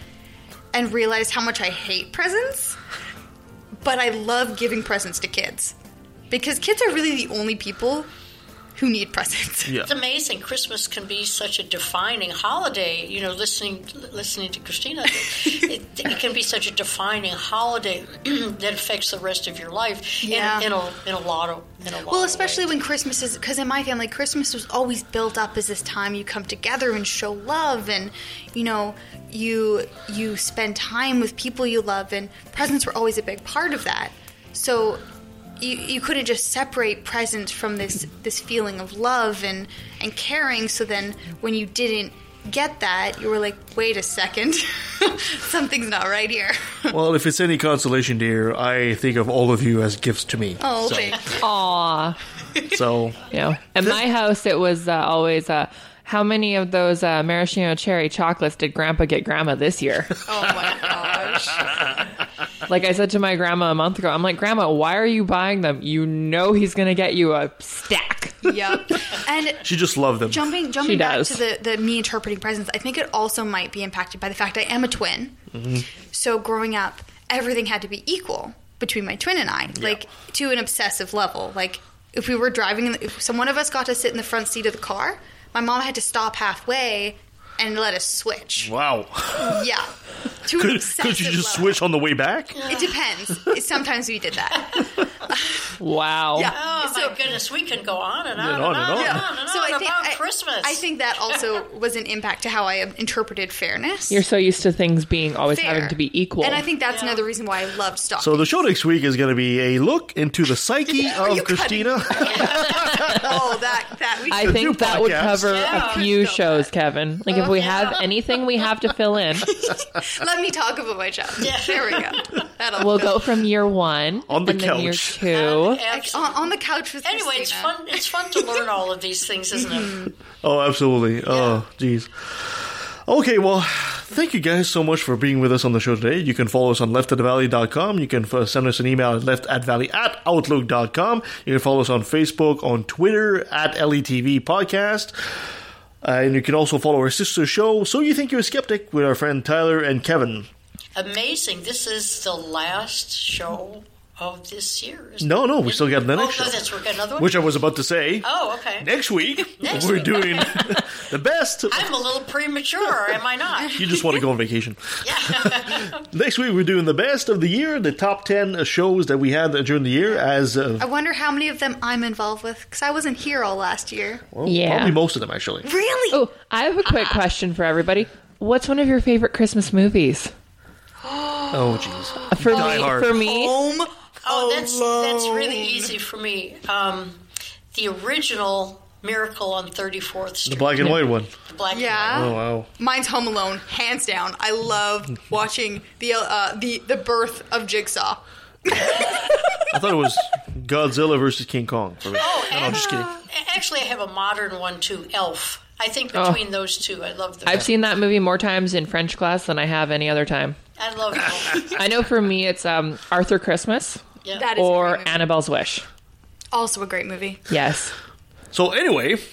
and realized how much I hate presents. But I love giving presents to kids because kids are really the only people who need presents. Yeah. It's amazing. Christmas can be such a defining holiday. You know, listening listening to Christina, it, it can be such a defining holiday that affects the rest of your life. Yeah. In, in a in a lot of in a lot. Well, of especially ways. when Christmas is because in my family, Christmas was always built up as this time you come together and show love, and you know you you spend time with people you love, and presents were always a big part of that. So you you couldn't just separate presents from this this feeling of love and and caring. So then when you didn't get that, you were like, wait a second, something's not right here. well, if it's any consolation, dear, I think of all of you as gifts to me. Oh, so, thanks. Aw. so You know, at my house, it was uh, always uh, how many of those uh, maraschino cherry chocolates did Grandpa get Grandma this year? Oh my gosh. like I said to my grandma a month ago, I'm like, Grandma, why are you buying them? You know he's going to get you a stack. yep. And she just loved them. jumping jumping She back does. to the, the me interpreting presents, I think it also might be impacted by the fact I am a twin. Mhm. So growing up, everything had to be equal between my twin and I, like to an obsessive level. Like if we were driving, in the- if some one of us got to sit in the front seat of the car, my mom had to stop halfway and let us switch. Wow. Yeah, to Could, obsessive could you just level. switch on the way back? It depends. Sometimes we did that. Wow. Yeah. Oh my goodness, we can go on and on and on on and and on. on and So I think about I, Christmas. I think that also was an impact to how I interpreted fairness. You're so used to things being always Fair. having to be equal. And I think that's another reason why I loved stock. So the show next week is going to be a look into the psyche of Christina. oh, that that we I new think that would cover Yeah. a few shows, Kevin. Like if we have anything we have to fill in, Let me talk about my child. There we go. That'll we'll go from year one On the and then year couch. two. on, on the couch with Anyway, it's fun. It's fun to learn all of these things, isn't it? Oh, absolutely. Oh, jeez. Okay, well, thank you guys so much for being with us on the show today. You can follow us on leftatthevalley.com. You can send us an email at leftatvalley at outlook.com. You can follow us on Facebook, on Twitter, at LATV Podcast. Uh, and you can also follow our sister show, So You Think You're a Skeptic, with our friend Tyler and Kevin. Amazing. This is the last show of this year. isn't No, no, we still got the Oh, next no, show. that's we've got another one. Which I was about to say. Oh, okay. Next week, Next we're week. doing the best. I'm a little premature, am I not? You just want to go on vacation. yeah. Next week, we're doing the best of the year, the top 10 uh, shows that we had during the year as uh, I wonder how many of them I'm involved with because I wasn't here all last year. well, Yeah. probably most of them, actually. Really? Oh, I have a quick question for everybody. What's one of your favorite Christmas movies? Oh, jeez. For Die me, Hard. for me, Home. Oh, that's that's really easy for me. Um, the original Miracle on 34th The black and white one. The black and Yeah. Oh, wow. Mine's Home Alone, hands down. I love watching the uh, the the birth of Jigsaw. I thought it was Godzilla versus King Kong. For me. Oh, no, no, I'm just kidding. A- Actually, I have a modern one too, Elf. I think Oh. between those two, I love the. I've seen that movie more times in French class than I have any other time. I love Elf. I know for me, it's um, Arthur Christmas Yeah. That is or great. Annabelle's Wish. also a great movie. Yes. So, anyway.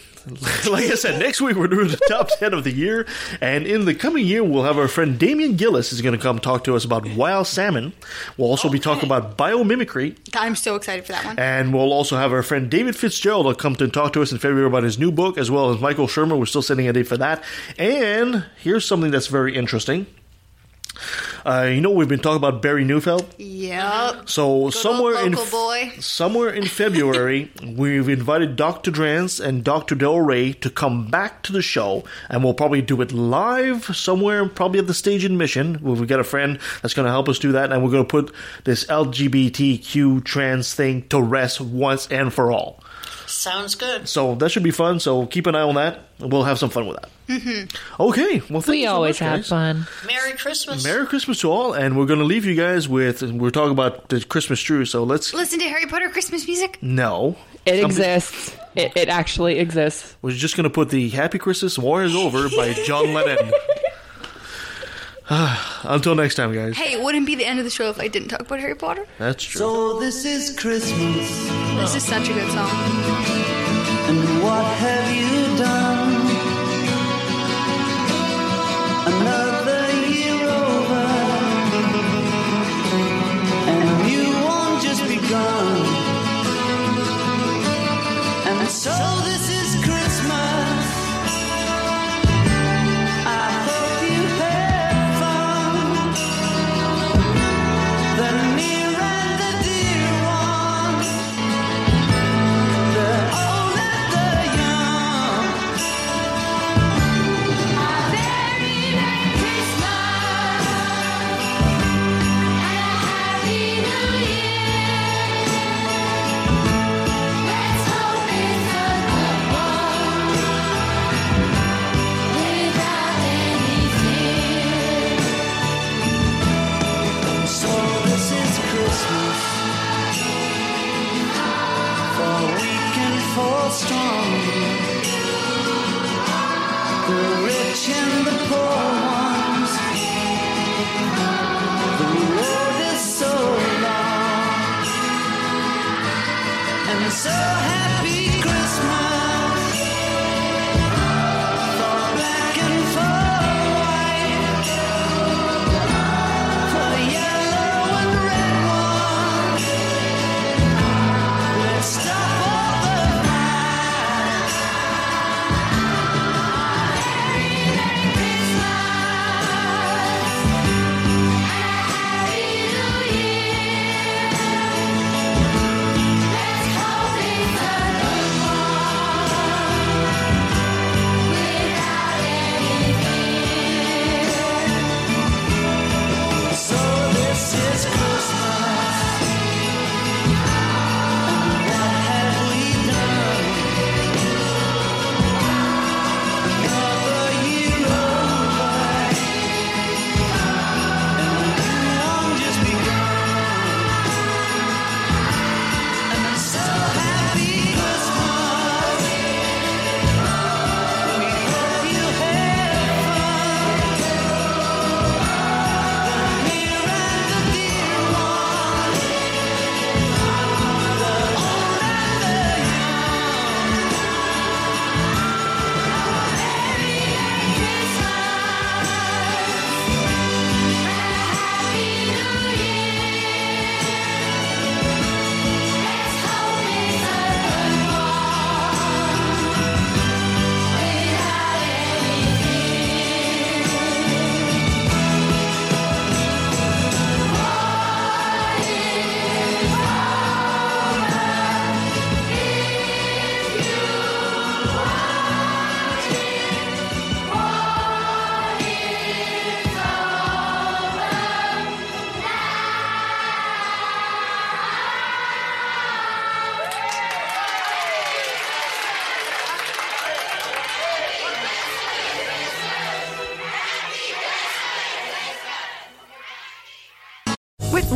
Like I said, next week we're doing the top 10 of the year. And in the coming year, we'll have our friend Damien Gillis is going to come talk to us about wild salmon. We'll also be talking about biomimicry. I'm so excited for that one. And we'll also have our friend David Fitzgerald will come to talk to us in February about his new book, as well as Michael Shermer. We're still setting a date for that. And here's something that's very interesting. Uh, you know, we've been talking about Barry Neufeld. Yep. So somewhere in boy. somewhere in February, we've invited Dr. Drance and Dr. Del Rey to come back to the show, and we'll probably do it live somewhere, probably at the stage in Mission. We've got a friend that's going to help us do that, and we're going to put this LGBTQ trans thing to rest once and for all. Sounds good. So that should be fun. So keep an eye on that. We'll have some fun with that. Mm-hmm. Okay. Well, thank We you so always much, have guys. fun. Merry Christmas. Merry Christmas to all, and we're going to leave you guys with. We're talking about the Christmas tree, so let's. Listen to Harry Potter Christmas music. No. It Somebody- exists. It, it actually exists. We're just going to put the Happy Christmas War is Over by John Lennon. Until next time, guys. Hey, it wouldn't be the end of the show if I didn't talk about Harry Potter. That's true. So this is Christmas, This is such a good song. and what have you done? Another year over, and you won't just begun. And so this